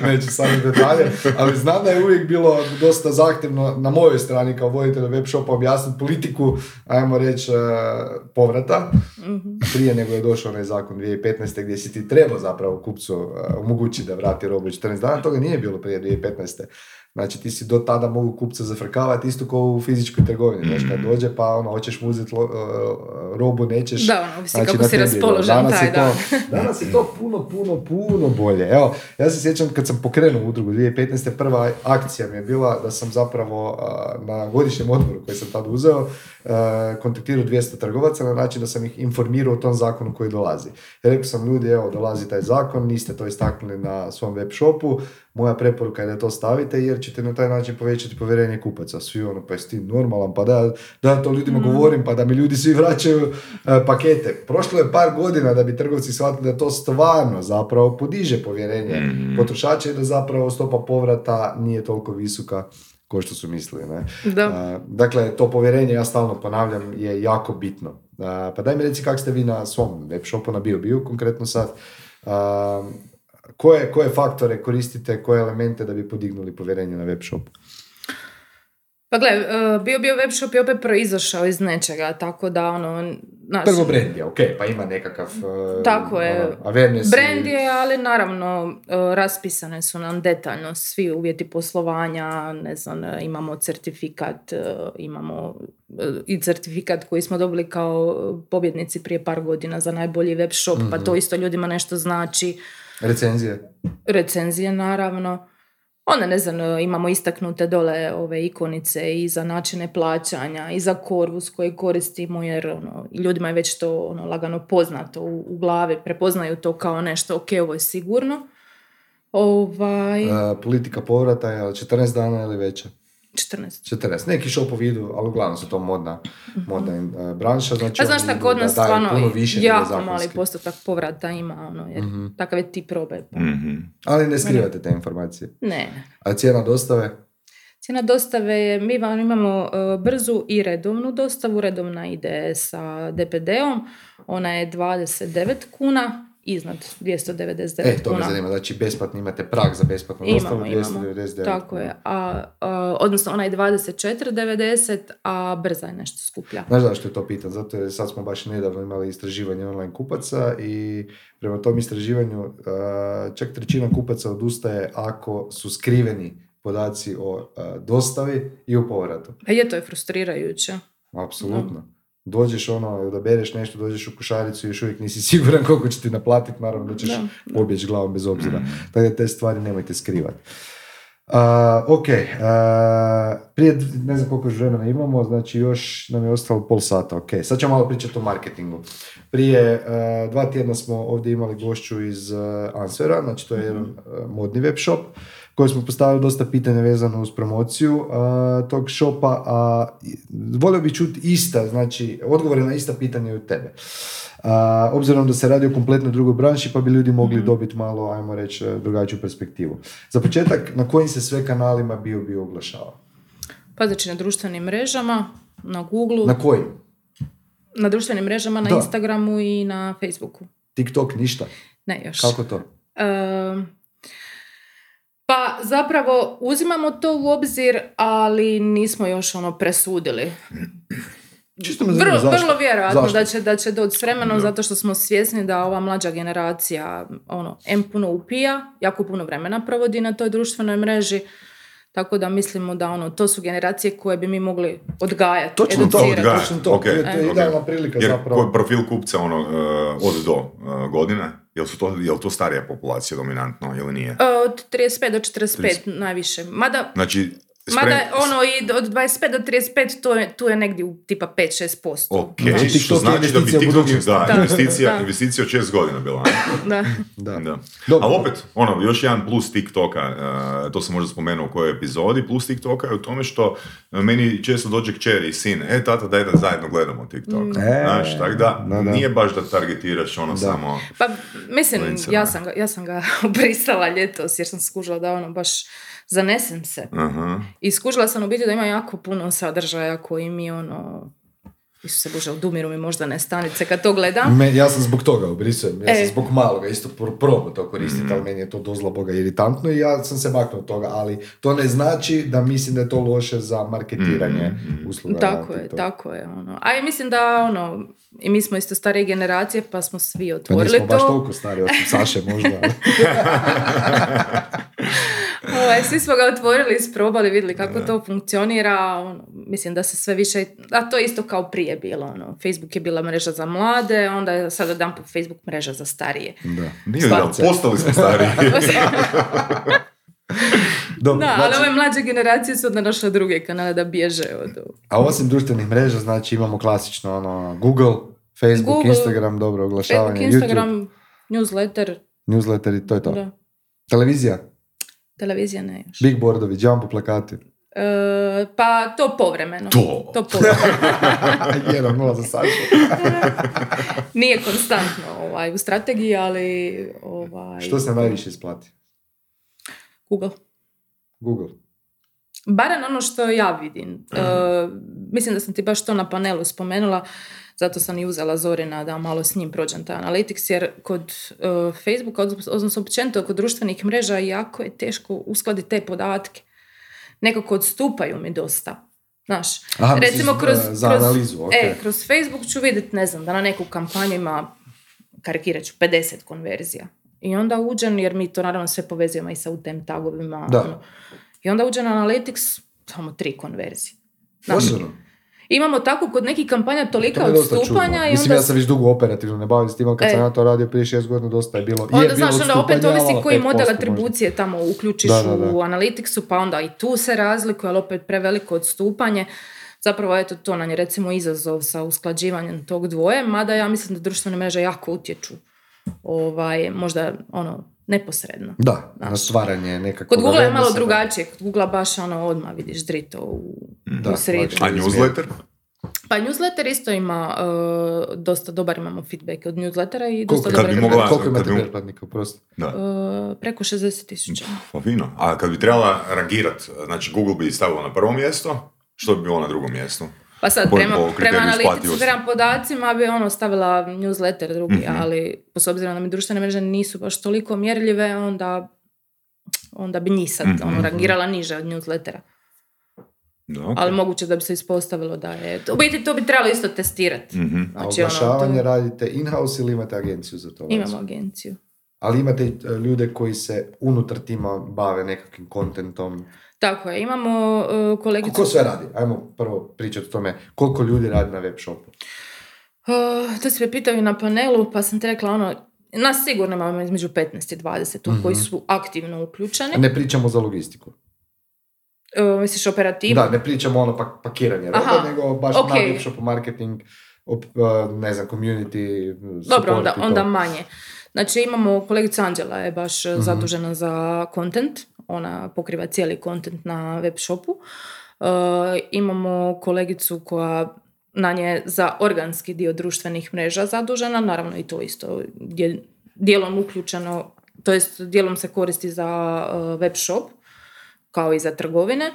<laughs> neću sad u detalje, ali znam da je uvijek bilo dosta zahtjevno na mojoj strani kao voditelja web shopa objasniti politiku, ajmo reći, e, povrata, prije nego je došao onaj zakon 2015. gdje si ti trebao zapravo kupcu e, omogućiti da vrati robu u 14 dana, toga nije bilo prije 2015. Znači ti si do tada mogu kupca zafrkavati isto kao u fizičkoj trgovini, znaš kad dođe pa ono, hoćeš mu uzeti lo- e, robu, nećeš. Da, ono, ovisi kako si raspoložen danas taj je to, dan. <laughs> Danas je to puno, puno, puno bolje. Evo, ja se sjećam kad sam pokrenuo udrugu 2015. prva akcija mi je bila da sam zapravo na godišnjem odmoru koji sam tad uzeo kontaktirao 200 trgovaca na način da sam ih informirao o tom zakonu koji dolazi. Rekao sam ljudi, evo, dolazi taj zakon, niste to istaknuli na svom web shopu, moja preporuka je da to stavite jer ćete na taj način povećati povjerenje kupaca. Svi ono, pa jesi ti normalan, pa da, da to ljudima govorim, pa da mi ljudi svi vraćaju e, pakete. Prošlo je par godina da bi trgovci shvatili da to stvarno zapravo podiže povjerenje potrošača i da zapravo stopa povrata nije toliko visoka kao što su mislili. Ne? Da. A, dakle, to povjerenje, ja stalno ponavljam, je jako bitno. A, pa daj mi reci kako ste vi na svom web shopu, na BioBio konkretno sad, a, koje, koje faktore koristite, koje elemente da bi podignuli povjerenje na web shop? Pa gle, e, bio bio web shop je opet proizašao iz nečega, tako da ono, znaš, Prvo brand je, ok, pa ima nekakav uh, Tako je. ono, i- Brand je, ali naravno e, raspisane su nam detaljno svi uvjeti poslovanja, ne znam, e, imamo certifikat, imamo i certifikat koji smo dobili kao pobjednici prije par godina za najbolji web shop, pa Mhm. to isto ljudima nešto znači. recenzije. recenzije naravno. Onda ne znam, imamo istaknute dole ove ikonice i za načine plaćanja i za korvus koji koristimo jer ono, ljudima je već to ono, lagano poznato u, u glavi, prepoznaju to kao nešto, ok, ovo je sigurno. Ovaj, politika povrata je 14 dana ili veća? 14. 14. Neki shopovi idu, ali uglavnom su to modna, modna uh, branša. Znači A znaš šta, idu kod nas stvarno puno više nego jako zakonski. mali postotak povrata ima, ono, jer takav je tip robe. Pa. Mhm. Ali ne skrivate te informacije. Ne, A cijena dostave? Cijena dostave je, mi vam imamo e, brzu i redovnu dostavu. Redovna ide sa DPD-om, ona je 29 kuna iznad 299 E, to me kuna. zanima, znači besplatno imate prag za besplatnu dostavu, imamo. 299 Tako kuna. je. A, a, odnosno ona je 24,90, a brza je nešto skuplja. Znaš zašto je to pitan? Zato jer sad smo baš nedavno imali istraživanje online kupaca i prema tom istraživanju a, čak trećina kupaca odustaje ako su skriveni podaci o a, dostavi i o povratu. A je, to je frustrirajuće. Apsolutno. Dođeš ono, odabereš nešto, dođeš u košaricu i još uvijek nisi <laughs> siguran koliko će ti naplatiti, naravno da ćeš Da, pobjeći glavom bez obzira. Tako da te stvari nemojte skrivati. Uh, ok, uh, prije, ne znam koliko još vremena imamo, znači još nam je ostalo pol sata, ok. Sad ćemo malo pričati o marketingu. Prije uh, dva tjedna smo ovdje imali gošću iz uh, Ansvera, znači to je jedan uh, modni web shop, koji smo postavili dosta pitanja vezano uz promociju uh, tog shopa, a volio bih čuti ista, znači odgovore na ista pitanja i od tebe. A, obzirom da se radi o kompletno drugoj branši, pa bi ljudi mogli dobiti malo, ajmo reći, drugačiju perspektivu. Za početak, na kojim se sve kanalima bio bio oglašava? Pa znači na društvenim mrežama, na Google, Na na, kojim? društvenim mrežama, na Da. Instagramu i na Facebooku. TikTok, ništa. Ne još. Kako to? Pa zapravo uzimamo to u obzir, ali nismo još ono presudili. Čisto me Vrlo, zašto. vrlo vjerojatno Zašto? da će, da će doći s vremenom zato što smo svjesni da ova mlađa generacija ono, em puno upija, jako puno vremena provodi na toj društvenoj mreži, tako da mislimo da ono, to su generacije koje bi mi mogli odgajati, Točno to, educirati. odgajati. točno to. Ok, To je- to je idealna prilika Jer zapravo. koji profil kupca ono, eh, od do eh, godine? Jel, su to, jel to starija populacija dominantno ili nije? E, Od 35 do 45 najviše. Mada, Znači, mada ono i od 25 do 35 to je, tu je negdje u tipa 5-6%. Ok, Znači, što znači da bi TikTok, budućnost. da, Da, investicija, da. investicija od 6 godina bila. Da. Da. Da. Dobro. Ali opet, ono, još jedan plus TikToka, eh, to sam možda spomenuo u kojoj epizodi, plus TikToka je u tome što eh, meni često dođe kćeri i sin, e, tata, daj da zajedno gledamo TikTok. E, Znaš, tako da, da, da. nije baš da targetiraš ono samo... Pa mislim, ja sam, ga, ja sam ga <laughs> obristala ljetos jer sam skužila da ono baš zanesem se. Aha. I skužila sam u biti da ima jako puno sadržaja koji mi ono... Isuse Bože, odumiru mi možda ne stanice kad to gledam. Me, ja sam zbog toga obrisujem, ja sam E. zbog maloga isto pro- probao to koristiti, ali meni je to dozla boga iritantno i ja sam se maknuo od toga, ali to ne znači da mislim da je to loše za marketiranje usluga. Tako je, tako je. Ono. A i mislim da ono, i mi smo isto starije generacije pa smo svi Pa otvorili nismo baš to. toliko stari, osim Saše možda. <laughs> <laughs> ali- Ovaj, svi smo ga otvorili, isprobali, vidjeli kako to funkcionira. Ono, mislim da se sve više... A to je isto kao prije bilo. Ono. Facebook je bila mreža za mlade, onda je sada dan po Facebook mreža za starije. da. Nije <laughs> da, postali smo stari. <laughs> Dobro, Da, ali znači, ove mlađe generacije su onda našle druge kanale da bježe od... a osim društvenih mreža, znači imamo klasično ono, Google, Facebook, Google, Instagram, dobro oglašavanje, Facebook, Instagram, YouTube, newsletter, newsletter i to je to. da. Televizija, televizija ne još. big boardovi, jumbo plakati. E, pa to povremeno. To. To povremeno. <laughs> Jedan nula za Sašu. <laughs> Nije konstantno ovaj, u strategiji, ali ovaj, Što se najviše isplati? Google. Google. Barem ono što ja vidim. E, mislim da sam ti baš to na panelu spomenula, zato sam i uzela Zorina da malo s njim prođem taj analytics, jer kod e, Facebooka, od- odnosno općenito kod društvenih mreža, jako je teško uskladiti te podatke. Nekako odstupaju mi dosta. Znaš, Aha, recimo kroz, za kroz, analizu, ok. e, kroz Facebook ću vidjeti, ne znam, da na neku kampanju ima, karikirat ću, 50 konverzija. I onda uđem, jer mi to naravno sve povezujemo i sa UTM tagovima. Da. ono. I onda uđem na Analytics, samo tri konverzije. Znaš, Ozbiljno? Imamo tako kod nekih kampanja To tolika je odstupanja i Mislim, onda... ja sam već dugo operativno ne bavim s tim, kad E. sam ja to radio prije šest godina, dosta je bilo. je Onda bilo znaš, onda opet ovisi koji 5% model možda. atribucije tamo uključiš Da, da, da. u Analyticsu, pa onda i tu se razlikuje, ali opet preveliko odstupanje. Zapravo, eto, to nam je recimo izazov sa usklađivanjem tog dvoje, mada ja mislim da društvene mreže jako utječu. Ovaj, možda, ono, neposredno. Da, na stvaranje nekakvog... Kod Google je malo drugačije. Kod Google baš ono odmah vidiš drito u, Da, u sridu. baš. A newsletter? Pa newsletter isto ima uh, dosta dobar imamo feedback od newslettera i dosta dobar bi mogla- koliko imate bi- pretplatnika, prosto? Da. Uh, preko 60 tisuća. Pa fino. A kad bi trebala rangirat, znači Google bi stavila na prvo mjesto, što bi bilo na drugom mjestu? Pa sad, prema, prema analitici, prema podacima bi ono stavila newsletter drugi, Mhm. ali s obzirom da mi društvene mreže nisu baš toliko mjerljive, onda, onda bi njih sad Mhm. ono, rangirala niže od newslettera. Da, ok. Ali moguće da bi se ispostavilo da je... U biti to bi trebalo isto testirati. Mhm. A Znači, ono, oglašavanje to- radite in-house ili imate agenciju za to? Imamo agenciju. Ali imate e, ljude koji se unutar tima bave nekakvim kontentom. Tako je, imamo uh, kolegicu... Ko sve radi? Ajmo prvo pričati o tome koliko ljudi radi na web shopu. Uh, to si me pitao i na panelu, pa sam ti rekla ono, nas sigurno imamo između 15 i 20 tu koji su aktivno uključeni. Ne pričamo za logistiku. Uh, misliš operativu? Da, ne pričamo ono pak- pakiranje robe, Aha, nego baš ok. na web shopu marketing, op, e, ne znam, community, Dobro, onda, onda manje. Znači imamo, kolegica Anđela je baš Mhm. uh, zadužena za content, ona pokriva cijeli content na web shopu. Uh, imamo kolegicu koja na nje za organski dio društvenih mreža zadužena, naravno i to isto je dijelom uključeno, to jest dijelom se koristi za uh, web shop, kao i za trgovine.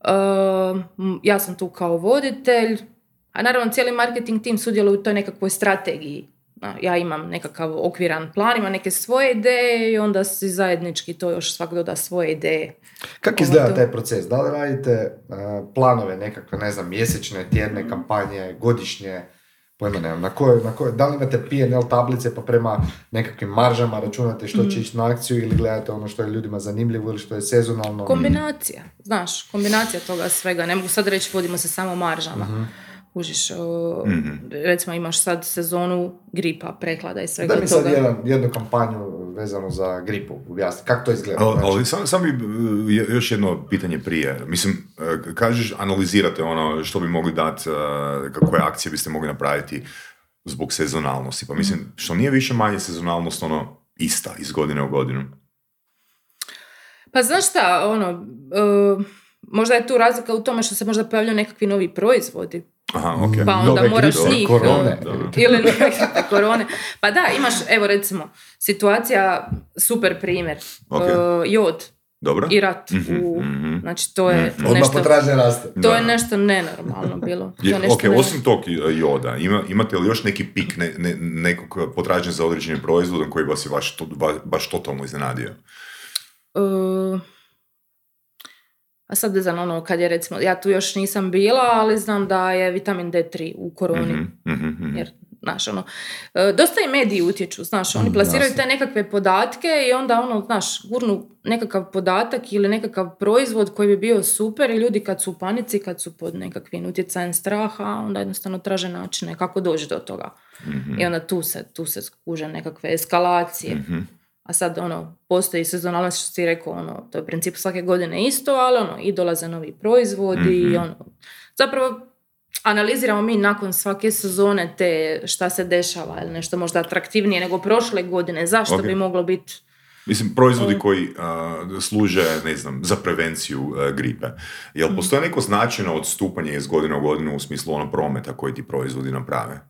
Uh, ja sam tu kao voditelj, a naravno cijeli marketing tim sudjeluje u toj nekakvoj strategiji. Ja imam nekakav okviran plan, imam neke svoje ideje i onda si zajednički to još svak doda svoje ideje. Kako izgleda taj proces? Da li radite e, planove nekakve, ne znam, mjesečne, tjedne kampanje, godišnje, pojma nemam, na koje, na koje, da li imate P&L tablice pa prema nekakvim maržama računate što će ići na akciju ili gledate ono što je ljudima zanimljivo ili što je sezonalno? Kombinacija, znaš, kombinacija toga svega. Ne mogu sad reći vodimo se samo maržama. Mhm. Kužiš, o, recimo imaš sad sezonu gripa, prehlada i svega Da mi sad toga. jedan, jednu kampanju vezanu za gripu objasni. Kako to izgleda? Ali, Znači, ali sam, sam bi, uh, je- još jedno pitanje prije. Mislim, uh, kažeš, analizirate ono što bi mogli dati, uh, koje akcije biste mogli napraviti zbog sezonalnosti. Pa mislim, što nije više manje sezonalnost ono ista iz godine u godinu. Pa znaš šta, ono, e, možda je tu razlika u tome što se možda pojavljaju nekakvi novi proizvodi. Aha, ok. Pa onda Nove moraš gripe, njih... korone. e, <laughs> Dobro. Ili neke korone. Pa da, imaš, evo recimo, situacija, super primjer, Ok. e, jod Dobro? i rat. Mhm, u, mhm. Znači, to je Odmah nešto... potražnja raste. To Da. je nešto nenormalno bilo. To Je, nešto ok, ne- osim tog uh, joda, ima, imate li još neki pik ne, ne, nekog potražnje za određenim proizvodom koji vas je baš, to, ba- baš totalno iznenadio? E, a sad ne znam, ono, kad je recimo, ja tu još nisam bila, ali znam da je vitamin D3 u koroni. Mhm, mhm, mhm. Jer, znaš, ono, e, dosta i mediji utječu, znaš, oni Mm, plasiraju te nekakve podatke i onda, ono, znaš, gurnu nekakav podatak ili nekakav proizvod koji bi bio super i ljudi kad su u panici, kad su pod nekakvim utjecajem straha, onda jednostavno traže načine kako doći do toga. Mhm. I onda tu se, tu se skuže nekakve eskalacije. Mhm. A sad, ono, postoji sezonalnost, što si rekao, ono, to je u principu svake godine isto, ali ono, i dolaze novi proizvodi i Mhm. ono, zapravo analiziramo mi nakon svake sezone te šta se dešava ili nešto možda atraktivnije nego prošle godine, zašto Ok. bi moglo biti Mislim, proizvodi koji a, služe, ne znam, za prevenciju a, gripe. Jel Mm. postoje neko značajno odstupanje iz godine u godinu u smislu ono prometa koji ti proizvodi naprave?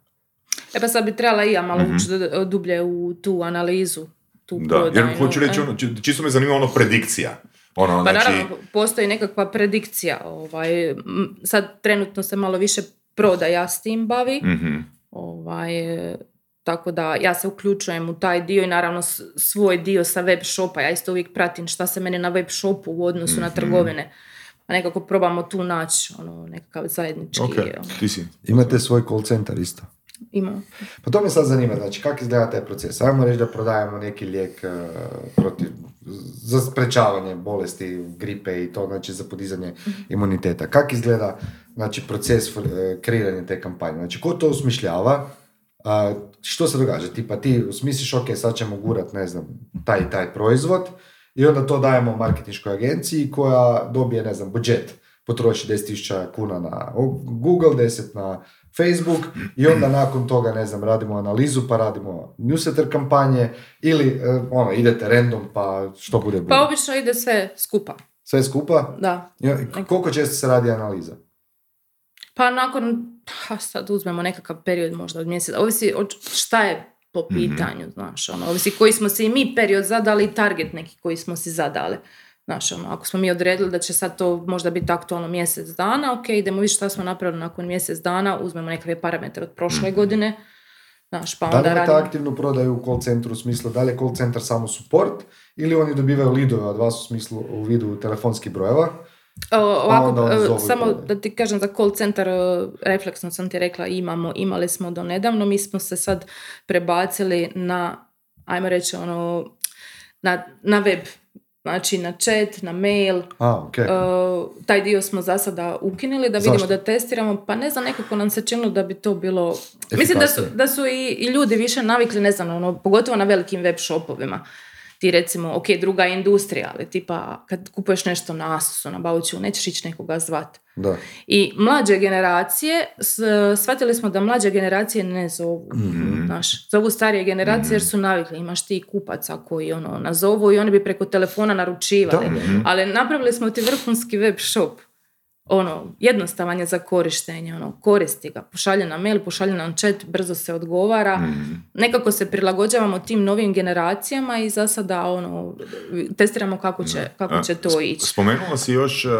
E pa sad bi trebala i ja malo Mhm. ući do- dublje u tu analizu, tu Da, jer prodajnu, hoću reći, ono, či- čisto me zanima ono predikcija. Ono, Pa znači, naravno, postoji nekakva predikcija. Ovaj, sad trenutno se malo više prodaja s tim bavi. mhm, Ovaj, tako da ja se uključujem u taj dio i naravno svoj dio sa web shopa. Ja isto uvijek pratim šta se meni na web shopu u odnosu na Mhm. trgovine. A nekako probamo tu naći ono, nekakav zajednički. ok, ono, ti si. Imate svoj call center isto. Ima. Pa to me sad zanima, znači kako izgleda taj proces? Ajmo reći da prodajemo neki lijek e, protiv, za sprečavanje bolesti, gripe i to, znači za podizanje imuniteta. Kako izgleda znači, proces e, kreiranja te kampanje? Znači, ko to usmišljava? A, što se događa? Tipa ti smisliš, ok, sad ćemo gurat, ne znam, taj i taj proizvod i onda to dajemo marketinškoj agenciji koja dobije, ne znam, budžet potroši 10.000 kuna na Google, 10 na Facebook i onda <clears throat> nakon toga, ne znam, radimo analizu pa radimo newsletter kampanje ili e, ono, idete random pa što bude bude. Pa obično ide sve skupa. Sve skupa? Da. Ja, koliko često se radi analiza? Pa nakon, ha, sad uzmemo nekakav period možda od mjeseca, ovisi od šta je po Mhm. pitanju, znaš, ono, ovisi koji smo si i mi period zadali i target neki koji smo si zadali. Znaš, ono, ako smo mi odredili da će sad to možda biti aktualno mjesec dana, ok, idemo vidjeti šta smo napravili nakon mjesec dana, uzmemo nekakve parametre od prošle godine, znaš, pa Da li onda radimo. aktivnu prodaju u call centru u smislu da li je call centar samo support ili oni dobivaju lidove od vas u smislu u vidu telefonskih brojeva? O, ovako, onda oni e, zovu samo da ti kažem za call centar, e, refleksno sam ti rekla, imamo, imali smo do nedavno, mi smo se sad prebacili na, ajmo reći, ono, na, na web, znači na chat, na mail, A, ok. E, taj dio smo za sada ukinuli da vidimo Zašto? da testiramo, pa ne znam, nekako nam se činilo da bi to bilo... Mislim da su, da su i, i ljudi više navikli, ne znam, ono, pogotovo na velikim web shopovima. Ti recimo, ok, druga je industrija, ali tipa kad kupuješ nešto na Asusu, na Bauću, nećeš ići nekoga zvat. Da. I mlađe generacije, s- shvatili smo da mlađe generacije ne zovu, Mhm. znaš, zovu starije generacije jer su navikli, imaš ti kupaca koji ono nazovu i oni bi preko telefona naručivali, Da. ali napravili smo ti vrhunski web shop, ono, jednostavan je za korištenje, ono, koristi ga, pošalje na mail, pošalje nam chat, brzo se odgovara, nekako se prilagođavamo tim novim generacijama i za sada, ono, testiramo kako će, kako će to ići. Spomenula si još uh,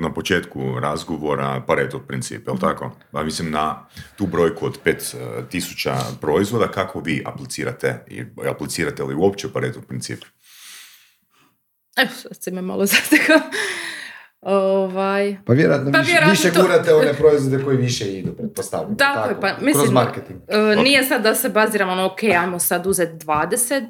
na početku razgovora Pareto princip, jel tako? Pa mislim na tu brojku od 5000 proizvoda, kako vi aplicirate i aplicirate li uopće Pareto princip? Evo, sad si me malo <laughs> zatekao. Ovaj, Pa vjerojatno, Pa više, vjerojatno više to- gurate one <laughs> proizvode koji više idu, pretpostavljam. Tako je, pa mislim, Kroz marketing. e, nije sad da se baziramo na ok, ajmo sad uzeti 20%,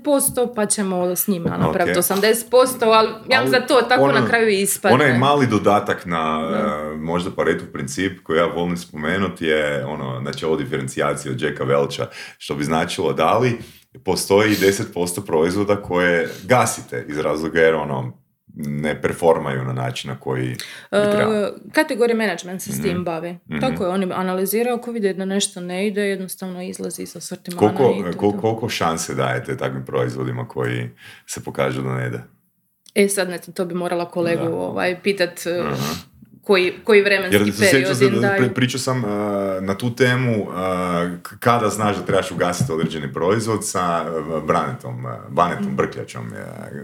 pa ćemo s njima napraviti Ok. 80%, ali ja Ali za to tako ono- na kraju ispadne. Onaj mali dodatak na uh, možda Pareto princip koji ja volim spomenuti je ono, znači ovo diferencijacija od Jacka Welcha, što bi značilo da li postoji 10% proizvoda koje gasite iz razloga jer ono ne performaju na način na koji bi trebalo. E, kategorija management se s tim bavi. Tako je, oni analiziraju ako vide da nešto ne ide, jednostavno izlazi sa sortimana Koliko, i kol- koliko šanse dajete takvim proizvodima koji se pokažu da ne ide? E sad ne, to bi morala kolegu Da. ovaj, pitat e, koji, koji vremenski Jer se period se, daju. pri- pričao sam uh, na tu temu uh, kada znaš da trebaš ugasiti određeni proizvod sa uh, Branetom, uh, Banetom Brkljačom uh,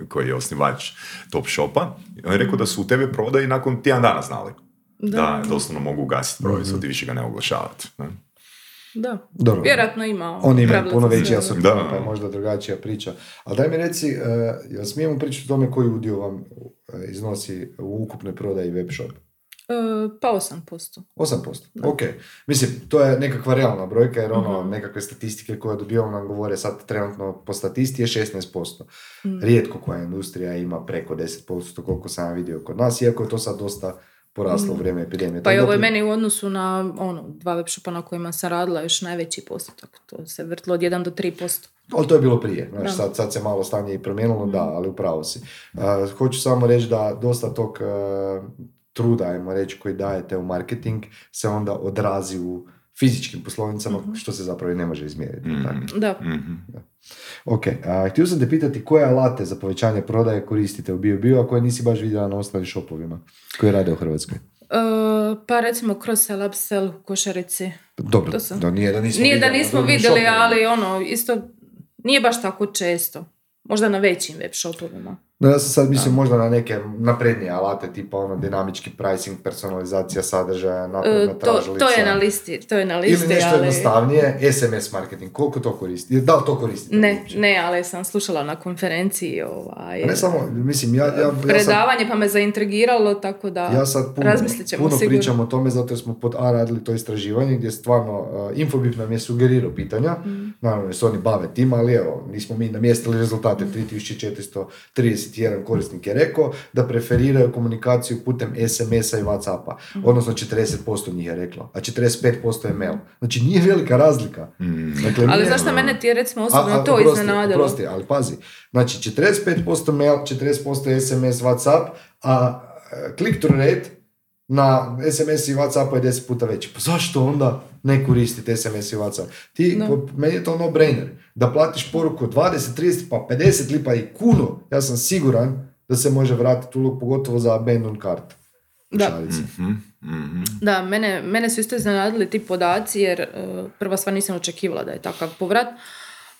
koji je osnivač Top Shopa. On je rekao da su u tebe prodaji nakon tjedan dana znali. Da, doslovno mogu ugasiti proizvod i više ga ne oglašavati. ne? Da, Dobro. vjerojatno ima. Oni imaju pravila puno veći asortiman, Da. pa je možda drugačija priča. Ali daj mi reci, uh, jel smijemo pričati o tome koji udio vam iznosi u ukupnoj prodaji web shop? E, pa 8%. 8%. Ok. Mislim, to je nekakva realna brojka, jer ono, nekakve statistike koje dobivamo nam govore sad trenutno po statisti je 16%. Rijetko koja industrija ima preko 10%, koliko sam vidio kod nas, iako je to sad dosta poraslo u vrijeme epidemije. Pa i ovo je da- meni u odnosu na ono, dva web shopa na kojima sam radila još najveći postotak. To se vrtlo od 1 do 3%. Ali to je bilo prije, znaš, Da. sad, sad se malo stanje i promijenilo, da, ali upravo si. Uh, hoću samo reći da dosta tog uh, truda, ajmo reći, koji dajete u marketing, se onda odrazi u fizičkim poslovnicama, što se zapravo i ne može izmjeriti. tako. Da. Mhm. Ok, a, htio sam te pitati koje alate za povećanje prodaje koristite u bio a koje nisi baš vidjela na ostalim shopovima koji rade u Hrvatskoj? E, pa recimo cross-sell, upsell u košarici. Dobro, To sam- da nije da nismo Nije da vidjeli na nismo vidjeli, ali ono, isto nije baš tako često. Možda na većim web shopovima. No, ja sam sad mislim možda na neke naprednije alate, tipa ono dinamički pricing, personalizacija sadržaja, E, napredna to, tražilica. to je na listi, to je na listi, Ili nešto ali... jednostavnije, SMS marketing. Koliko to koristi? Da li to koristite? Ne, uopće? ne, ali sam slušala na konferenciji ovaj, Ne samo, mislim, ja, ja, ja sam, predavanje pa me zaintrigiralo, tako da ja sad puno, razmislit ćemo puno sigurno. pričam o tome zato smo pod A radili to istraživanje gdje stvarno uh, Infobip nam je sugerirao pitanja, Mm. naravno se oni bave tim, ali evo, nismo mi namjestili rezultate, 3431 korisnik je rekao da preferiraju komunikaciju putem SMS-a i Whatsappa, Mm. odnosno 40% njih je reklo, a 45% je mail. Znači nije velika razlika. Dakle, Ali nije- zašto mene ti je recimo A- osobno a, to oprosti, iznenadilo? Oprosti, ali pazi. Znači, 45% mail, 40% SMS, Whatsapp, a e, click-through rate na SMS i Whatsappu je 10 puta veći. Pa zašto onda ne koristiti SMS i Whatsapp? Ti, No. po- meni je to no-brainer. Da platiš poruku 20, 30, pa 50 lipa i kunu, ja sam siguran da se može vratiti ulog, pogotovo za abandon kart. u Da. Mhm, mhm. Da, mene, mene su isto iznenadili ti podaci jer e, prva stvar nisam očekivala da je takav povrat,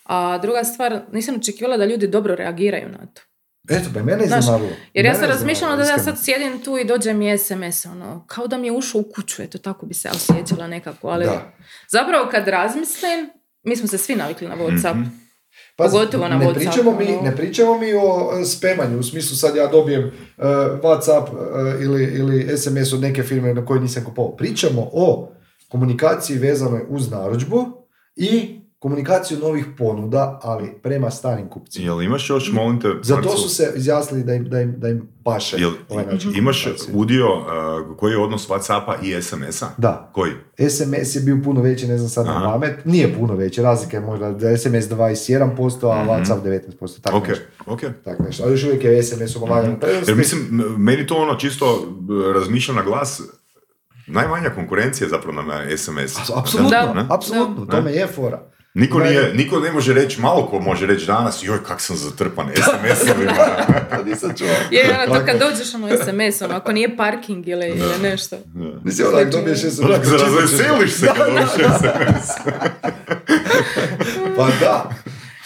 a druga stvar nisam očekivala da ljudi dobro reagiraju na to. Eto, pa mene iznenadilo. Jer ja sam razmišljala da ja sad sjedim tu i dođe mi SMS, ono, kao da mi je ušao u kuću, eto, tako bi se ja osjećala nekako, ali Da. zapravo kad razmislim, mi smo se svi navikli na Whatsapp. Mhm. Pazi, Pogotovo na ne Whatsappu, pričamo, mi, ono. ne pričamo mi o e, spemanju, u smislu sad ja dobijem e, Whatsapp e, ili, ili SMS od neke firme na kojoj nisam kupovao. Pričamo o komunikaciji vezanoj uz narudžbu i komunikaciju novih ponuda, ali prema starim kupcima. Jel imaš još, molim te, Za to su se izjasnili da im, da im, da im paše jel ovaj način imaš udio, uh, koji je odnos Whatsappa i SMS-a? Da, Koji? SMS je bio puno veći, ne znam sad na pamet. Nije puno veći, razlika je možda da SMS 21%, a Whatsapp 19%. Tako Ok, nešto. ok. Tako nešto. Ali još uvijek je SMS lagano prednosti. Jer mislim, meni to ono čisto b- razmišlja na glas, najmanja konkurencija zapravo na SMS. Apsolutno, Da. Apsolutno, tome je fora. Niko, nije, niko ne može reći, malo ko može reći danas, joj kak sam zatrpan SMS-ovima. To <laughs> nisam čuo. Je, ono, to kad dođeš ono SMS, ono, ako nije parking ili, ili nešto. Mislim, onak dobiješ SMS. Razveseliš se kad dobiš SMS. Pa da.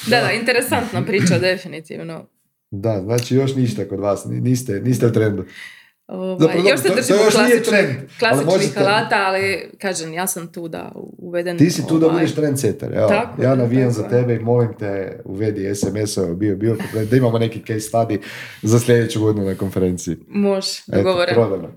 Da, da, interesantna priča, definitivno. Da, znači još ništa kod vas, ni- niste, niste u trendu. Ovaj, Zapravo, još se držimo klasičnih, trend, ali klasičnih možete- alata, ali kažem, ja sam tu da uvedem... Ti si tu da ovaj, budeš trendsetter, evo. Tako ja navijam tako za tebe i molim te uvedi SMS-ove, bio, bio, da imamo neki case study za sljedeću godinu na konferenciji. Može, dogovoreno.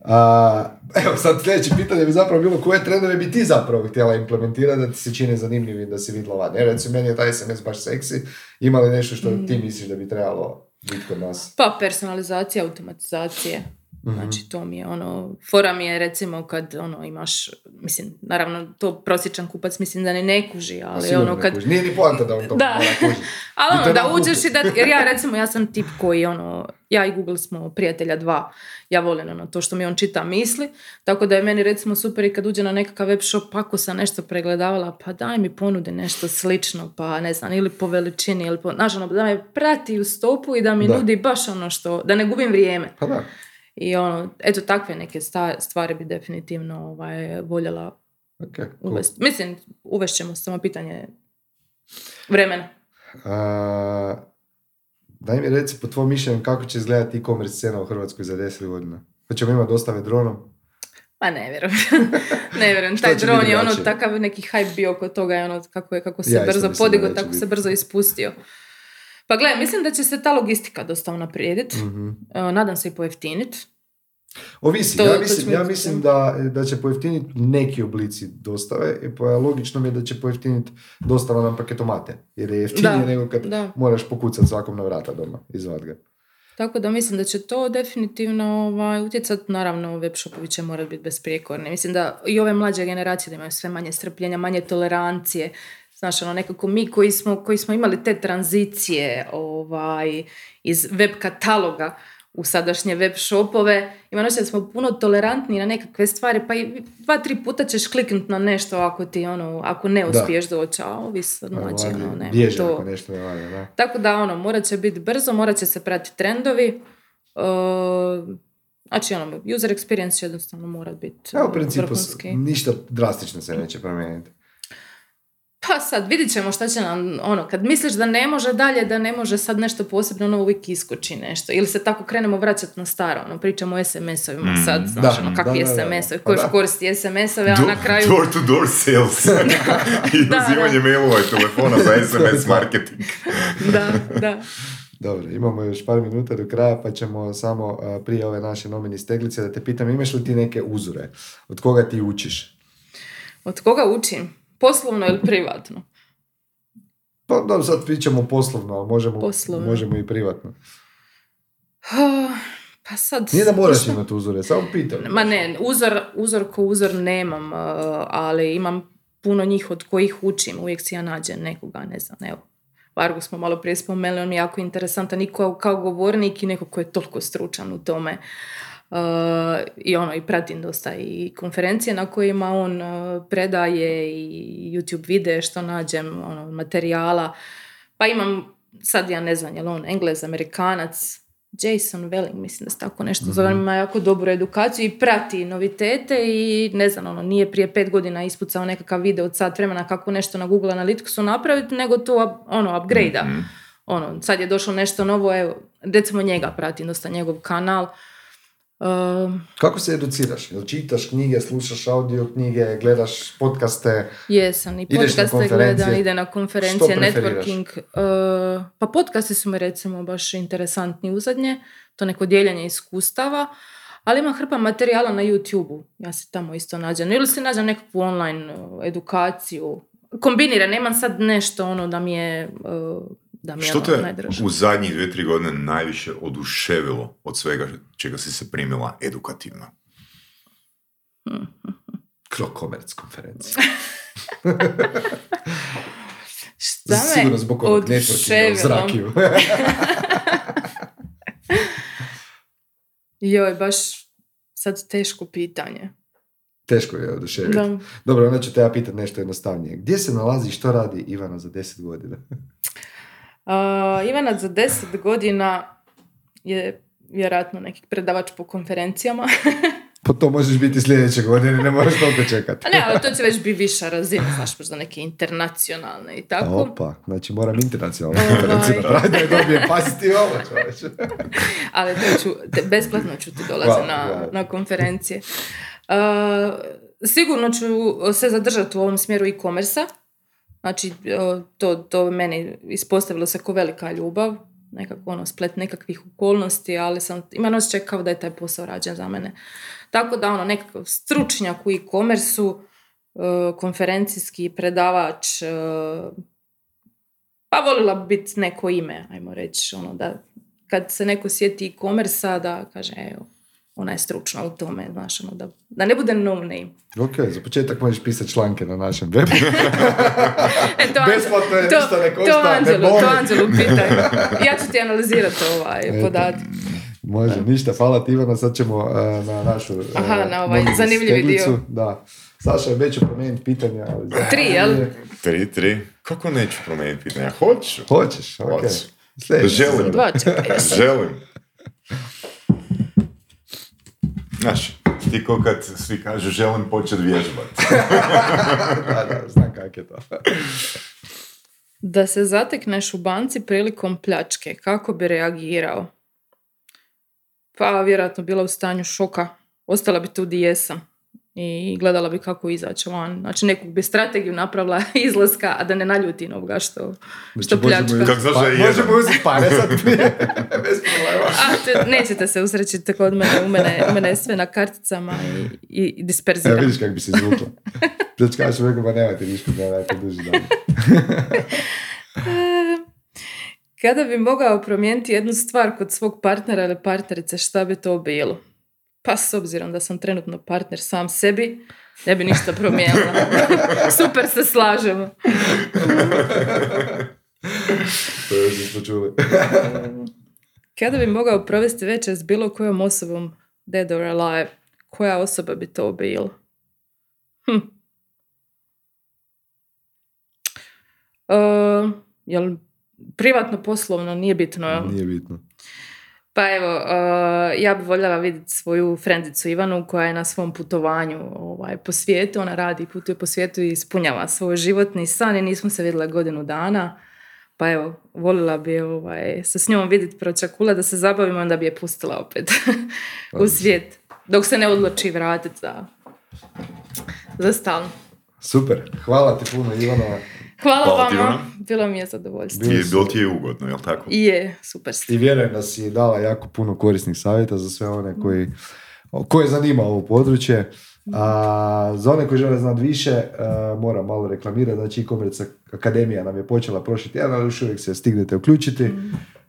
A, evo, sad sljedeće pitanje bi zapravo bilo koje trendove bi ti zapravo htjela implementirati da ti se čine zanimljivim da si vidjela van. Jer recimo, meni je taj SMS baš seksi. Ima li nešto što Mm. ti misliš da bi trebalo biti kod nas? Pa personalizacija, automatizacije. Mhm. Znači to mi je ono, fora mi je recimo kad ono imaš, mislim, naravno to prosječan kupac mislim da ne ne kuži, ali Sigurno ono ne kad, kuži. Nije ni poanta da on to Da. kužiti. <laughs> ali ono da uđeš i da, jer ja recimo ja sam tip koji ono, ja i Google smo prijatelja dva, ja volim ono to što mi on čita misli, tako da je meni recimo super i kad uđe na nekakav web shop, ako sam nešto pregledavala, pa daj mi ponude nešto slično, pa ne znam, ili po veličini, ili po, znaš ono, da me prati u stopu i da mi Da. nudi baš ono što, da ne gubim vrijeme. Pa da. I ono, eto takve neke stvari bi definitivno ovaj, voljela Ok, cool. uvesti. Mislim, uvešćemo samo pitanje vremena. A, daj mi reci po tvojom mišljenju kako će izgledati e-commerce scena u Hrvatskoj za 10 godina. Hoćemo imati dostave dronom? Pa ne vjerujem. <laughs> ne vjerujem. Taj dron je ono takav neki hype bio oko toga je ono kako, je, kako se Ja brzo podigao, neće tako se brzo ispustio. Pa gledaj, mislim da će se ta logistika dosta unaprijediti. Mhm. E, Nadam se i pojeftiniti. Ovisi, To- ja mislim, ja mislim da, da će pojeftiniti neki oblici dostave, i pa logično mi je da će pojeftiniti dostava nam paketomate, jer je jeftinije Da, nego kad da. moraš pokucati svakom na vrata doma, izvad ga. Tako da mislim da će to definitivno ovaj, utjecati, naravno web shopovi će morati biti besprijekorni. Mislim da i ove mlađe generacije da imaju sve manje strpljenja, manje tolerancije. Znaš, ono, nekako mi koji smo, koji smo imali te tranzicije ovaj, iz web kataloga u sadašnje web shopove, ima nešto da smo puno tolerantniji na nekakve stvari, pa i dva, tri puta ćeš kliknuti na nešto ako ti, ono, ako ne Da. uspiješ doći, a ovi sad mlađi, ono, nema Bježe to. ako nešto ne valja, da. Tako da ono, morat će biti brzo, morat će se pratiti trendovi. Uh, znači ono, user experience će jednostavno morat biti Evo, u uh, principu, vrhunski. ništa drastično se neće promijeniti. Pa sad, vidit ćemo šta će nam, ono, kad misliš da ne može dalje, da ne može sad nešto posebno, ono uvijek iskoči nešto. Ili se tako krenemo vraćati na staro, ono, pričamo o SMS-ovima Mm, sad, znaš, da, ono, kakvi da, da, da. SMS-ovi, Pa ko još da. koristi SMS-ove, a Do- na kraju... Door to door sales. <laughs> <laughs> I uzimanje da. mailova i telefona za <laughs> SMS marketing. da, da. Dobro, imamo još par minuta do kraja, pa ćemo samo a, prije ove naše nomini steglice da te pitam, imaš li ti neke uzore? Od koga ti učiš? Od koga učim? Poslovno ili privatno? Pa dobro, sad pričamo poslovno, ali možemo, Poslovno. možemo i privatno. Pa sad... Nije da moraš imati uzore, samo pitam. Ma ne, uzor, uzor ko uzor nemam, uh, ali imam puno njih od kojih učim. Uvijek si ja nađem nekoga, ne znam, evo. Vargu smo malo prije spomenuli, on mi je jako interesantan i kao, kao govornik i neko ko je toliko stručan u tome. I ono, i pratim dosta i konferencije na kojima on uh, predaje i YouTube videe što nađem, ono, materijala. Pa imam, sad ja ne znam, je li on Englez, Amerikanac, Jason Welling, mislim da se tako nešto zove, on ima jako dobru edukaciju i prati novitete i ne znam, ono, nije prije pet godina ispucao nekakav video od sat vremena kako nešto na Google Analyticsu napraviti, nego to ono, upgrade Mhm. ono, sad je došlo nešto novo, evo, recimo njega pratim, dosta njegov kanal. Um, Kako se educiraš? Jel čitaš knjige, slušaš audio knjige, gledaš podcaste? jesam, i podcaste gledam, ide na konferencije, networking. uh, pa podcasti su mi recimo baš interesantni uzadnje, to neko dijeljenje iskustava, ali ima hrpa materijala na YouTube-u, ja se tamo isto nađem. Ili si nađem nekakvu online uh, edukaciju, kombiniram, nemam sad nešto ono da mi je, uh, da mi je Što te u zadnjih dvije, tri godine najviše oduševilo od svega čega si se primila edukativno? <laughs> Krokomerc konferencija. <laughs> Šta me Sigurno zbog ovog networkinga u zrakiju. <laughs> Joj, baš sad teško pitanje. Teško je oduševiti. Dobro, onda ću te ja pitati nešto jednostavnije. Gdje se nalazi i što radi Ivana za 10 godina? A, Ivana za deset godina je vjerojatno neki predavač po konferencijama. <laughs> Pa to možeš biti sljedeće godine, ne moraš toliko čekati. A ne, ali to će već biti viša razina, znaš, možda neke internacionalne i tako. Opa, znači moram internacionalnu Ovaj. konferenciju napraviti da je dobijem. Pazi ti ovo, čovječe. <laughs> Ali to ću, te- besplatno ću ti Wow, na, wow. na konferencije. A, sigurno ću se zadržati u ovom smjeru e-commerce Znači, to, to meni ispostavilo se kao velika ljubav, nekako ono, splet nekakvih okolnosti, ali sam, imam osjećaj kao da je taj posao rađen za mene. Tako da, ono, nekakav stručnjak u e-commerce-u, e, konferencijski predavač, pa volila bi biti neko ime, ajmo reći, ono, da kad se neko sjeti e-commerce da kaže, evo, ona je stručna u tome, znaš, ono, da, da ne bude no name. Ok, za početak možeš pisati članke na našem webu. <laughs> E, to, Besplatno je, to, ništa ne košta, to ne Anđelu, boli. to Anđelu pitaj. <laughs> Ja ću ti analizirati ovaj podatak. Može, ništa, hvala ti Ivana, sad ćemo e, na našu e, Aha, na ovaj zanimljivi steglicu. dio. Da. Saša je već promijeniti pitanja, ali... Tri, jel? Tri, tri. Kako neću promijeniti pitanja? Hoću. Hoćeš, ok. Hoću. Sljedeća Želim. Dva, čekaj. Želim. Znaš, ti ko kad svi kažu želim početi vježbati. <laughs> <laughs> da, da, znam kak je to. Da se zatekneš u banci prilikom pljačke, kako bi reagirao? Pa, vjerojatno bila u stanju šoka. Ostala bi tu di jesam. I gledala bi kako izaći van. Znači, neku bi strategiju napravila <laughs> izlaska, a da ne naljuti ovoga što, što Znači, možemo pljačka. Kak znaš Pa, da je jedan? možemo uzeti pare sad prije. <laughs> Bez problema. A, te, nećete se usrećiti kod mene, u mene, u mene je sve na karticama i, i, disperziram. Evo vidiš kako bi se izvukla. Pljačkaš rekao, pa nemate ništa, nemate duži dan. <laughs> Kada bi mogao promijeniti jednu stvar kod svog partnera ili partnerice, šta bi to bilo? Pa s obzirom da sam trenutno partner sam sebi, ne bi ništa promijenila. <laughs> Super se slažemo. <laughs> To još nismo čuli. <laughs> Kada bi mogao provesti večer s bilo kojom osobom, dead or alive, koja osoba bi to bila? Hm. Uh, jel privatno poslovno nije bitno, jel? Nije bitno. Pa evo, uh, ja bi voljela vidjeti svoju frendicu Ivanu koja je na svom putovanju ovaj, po svijetu. Ona radi, putuje po svijetu i ispunjava svoj životni san i nismo se vidjela godinu dana. Pa evo, volila bi ovaj, se s njom vidjeti pročakula da se zabavimo, onda bi je pustila opet <laughs> u svijet. Dok se ne odluči vratiti za, za stalno. Super, hvala ti puno Ivana. Hvala, Hvala vama, bilo mi je zadovoljstvo. Su- bilo ti je ugodno, jel tako? I je, super ste. I vjerujem da si dala jako puno korisnih savjeta za sve one koji, koje zanima ovo područje. A, za one koji žele znati više, a, moram malo reklamirati, znači e-commerce akademija nam je počela prošli tjedan, ali još uvijek se stignete uključiti.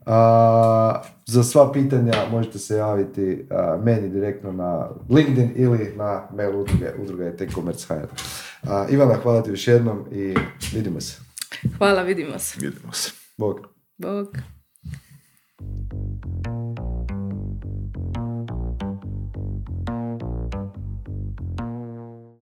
A, za sva pitanja možete se javiti a, meni direktno na LinkedIn ili na mail udruge, udruga je e-commerce.hr. Ivana, hvala ti još jednom i vidimo se. Hvala, vidimo se. Vidimo se. Bog. Bog.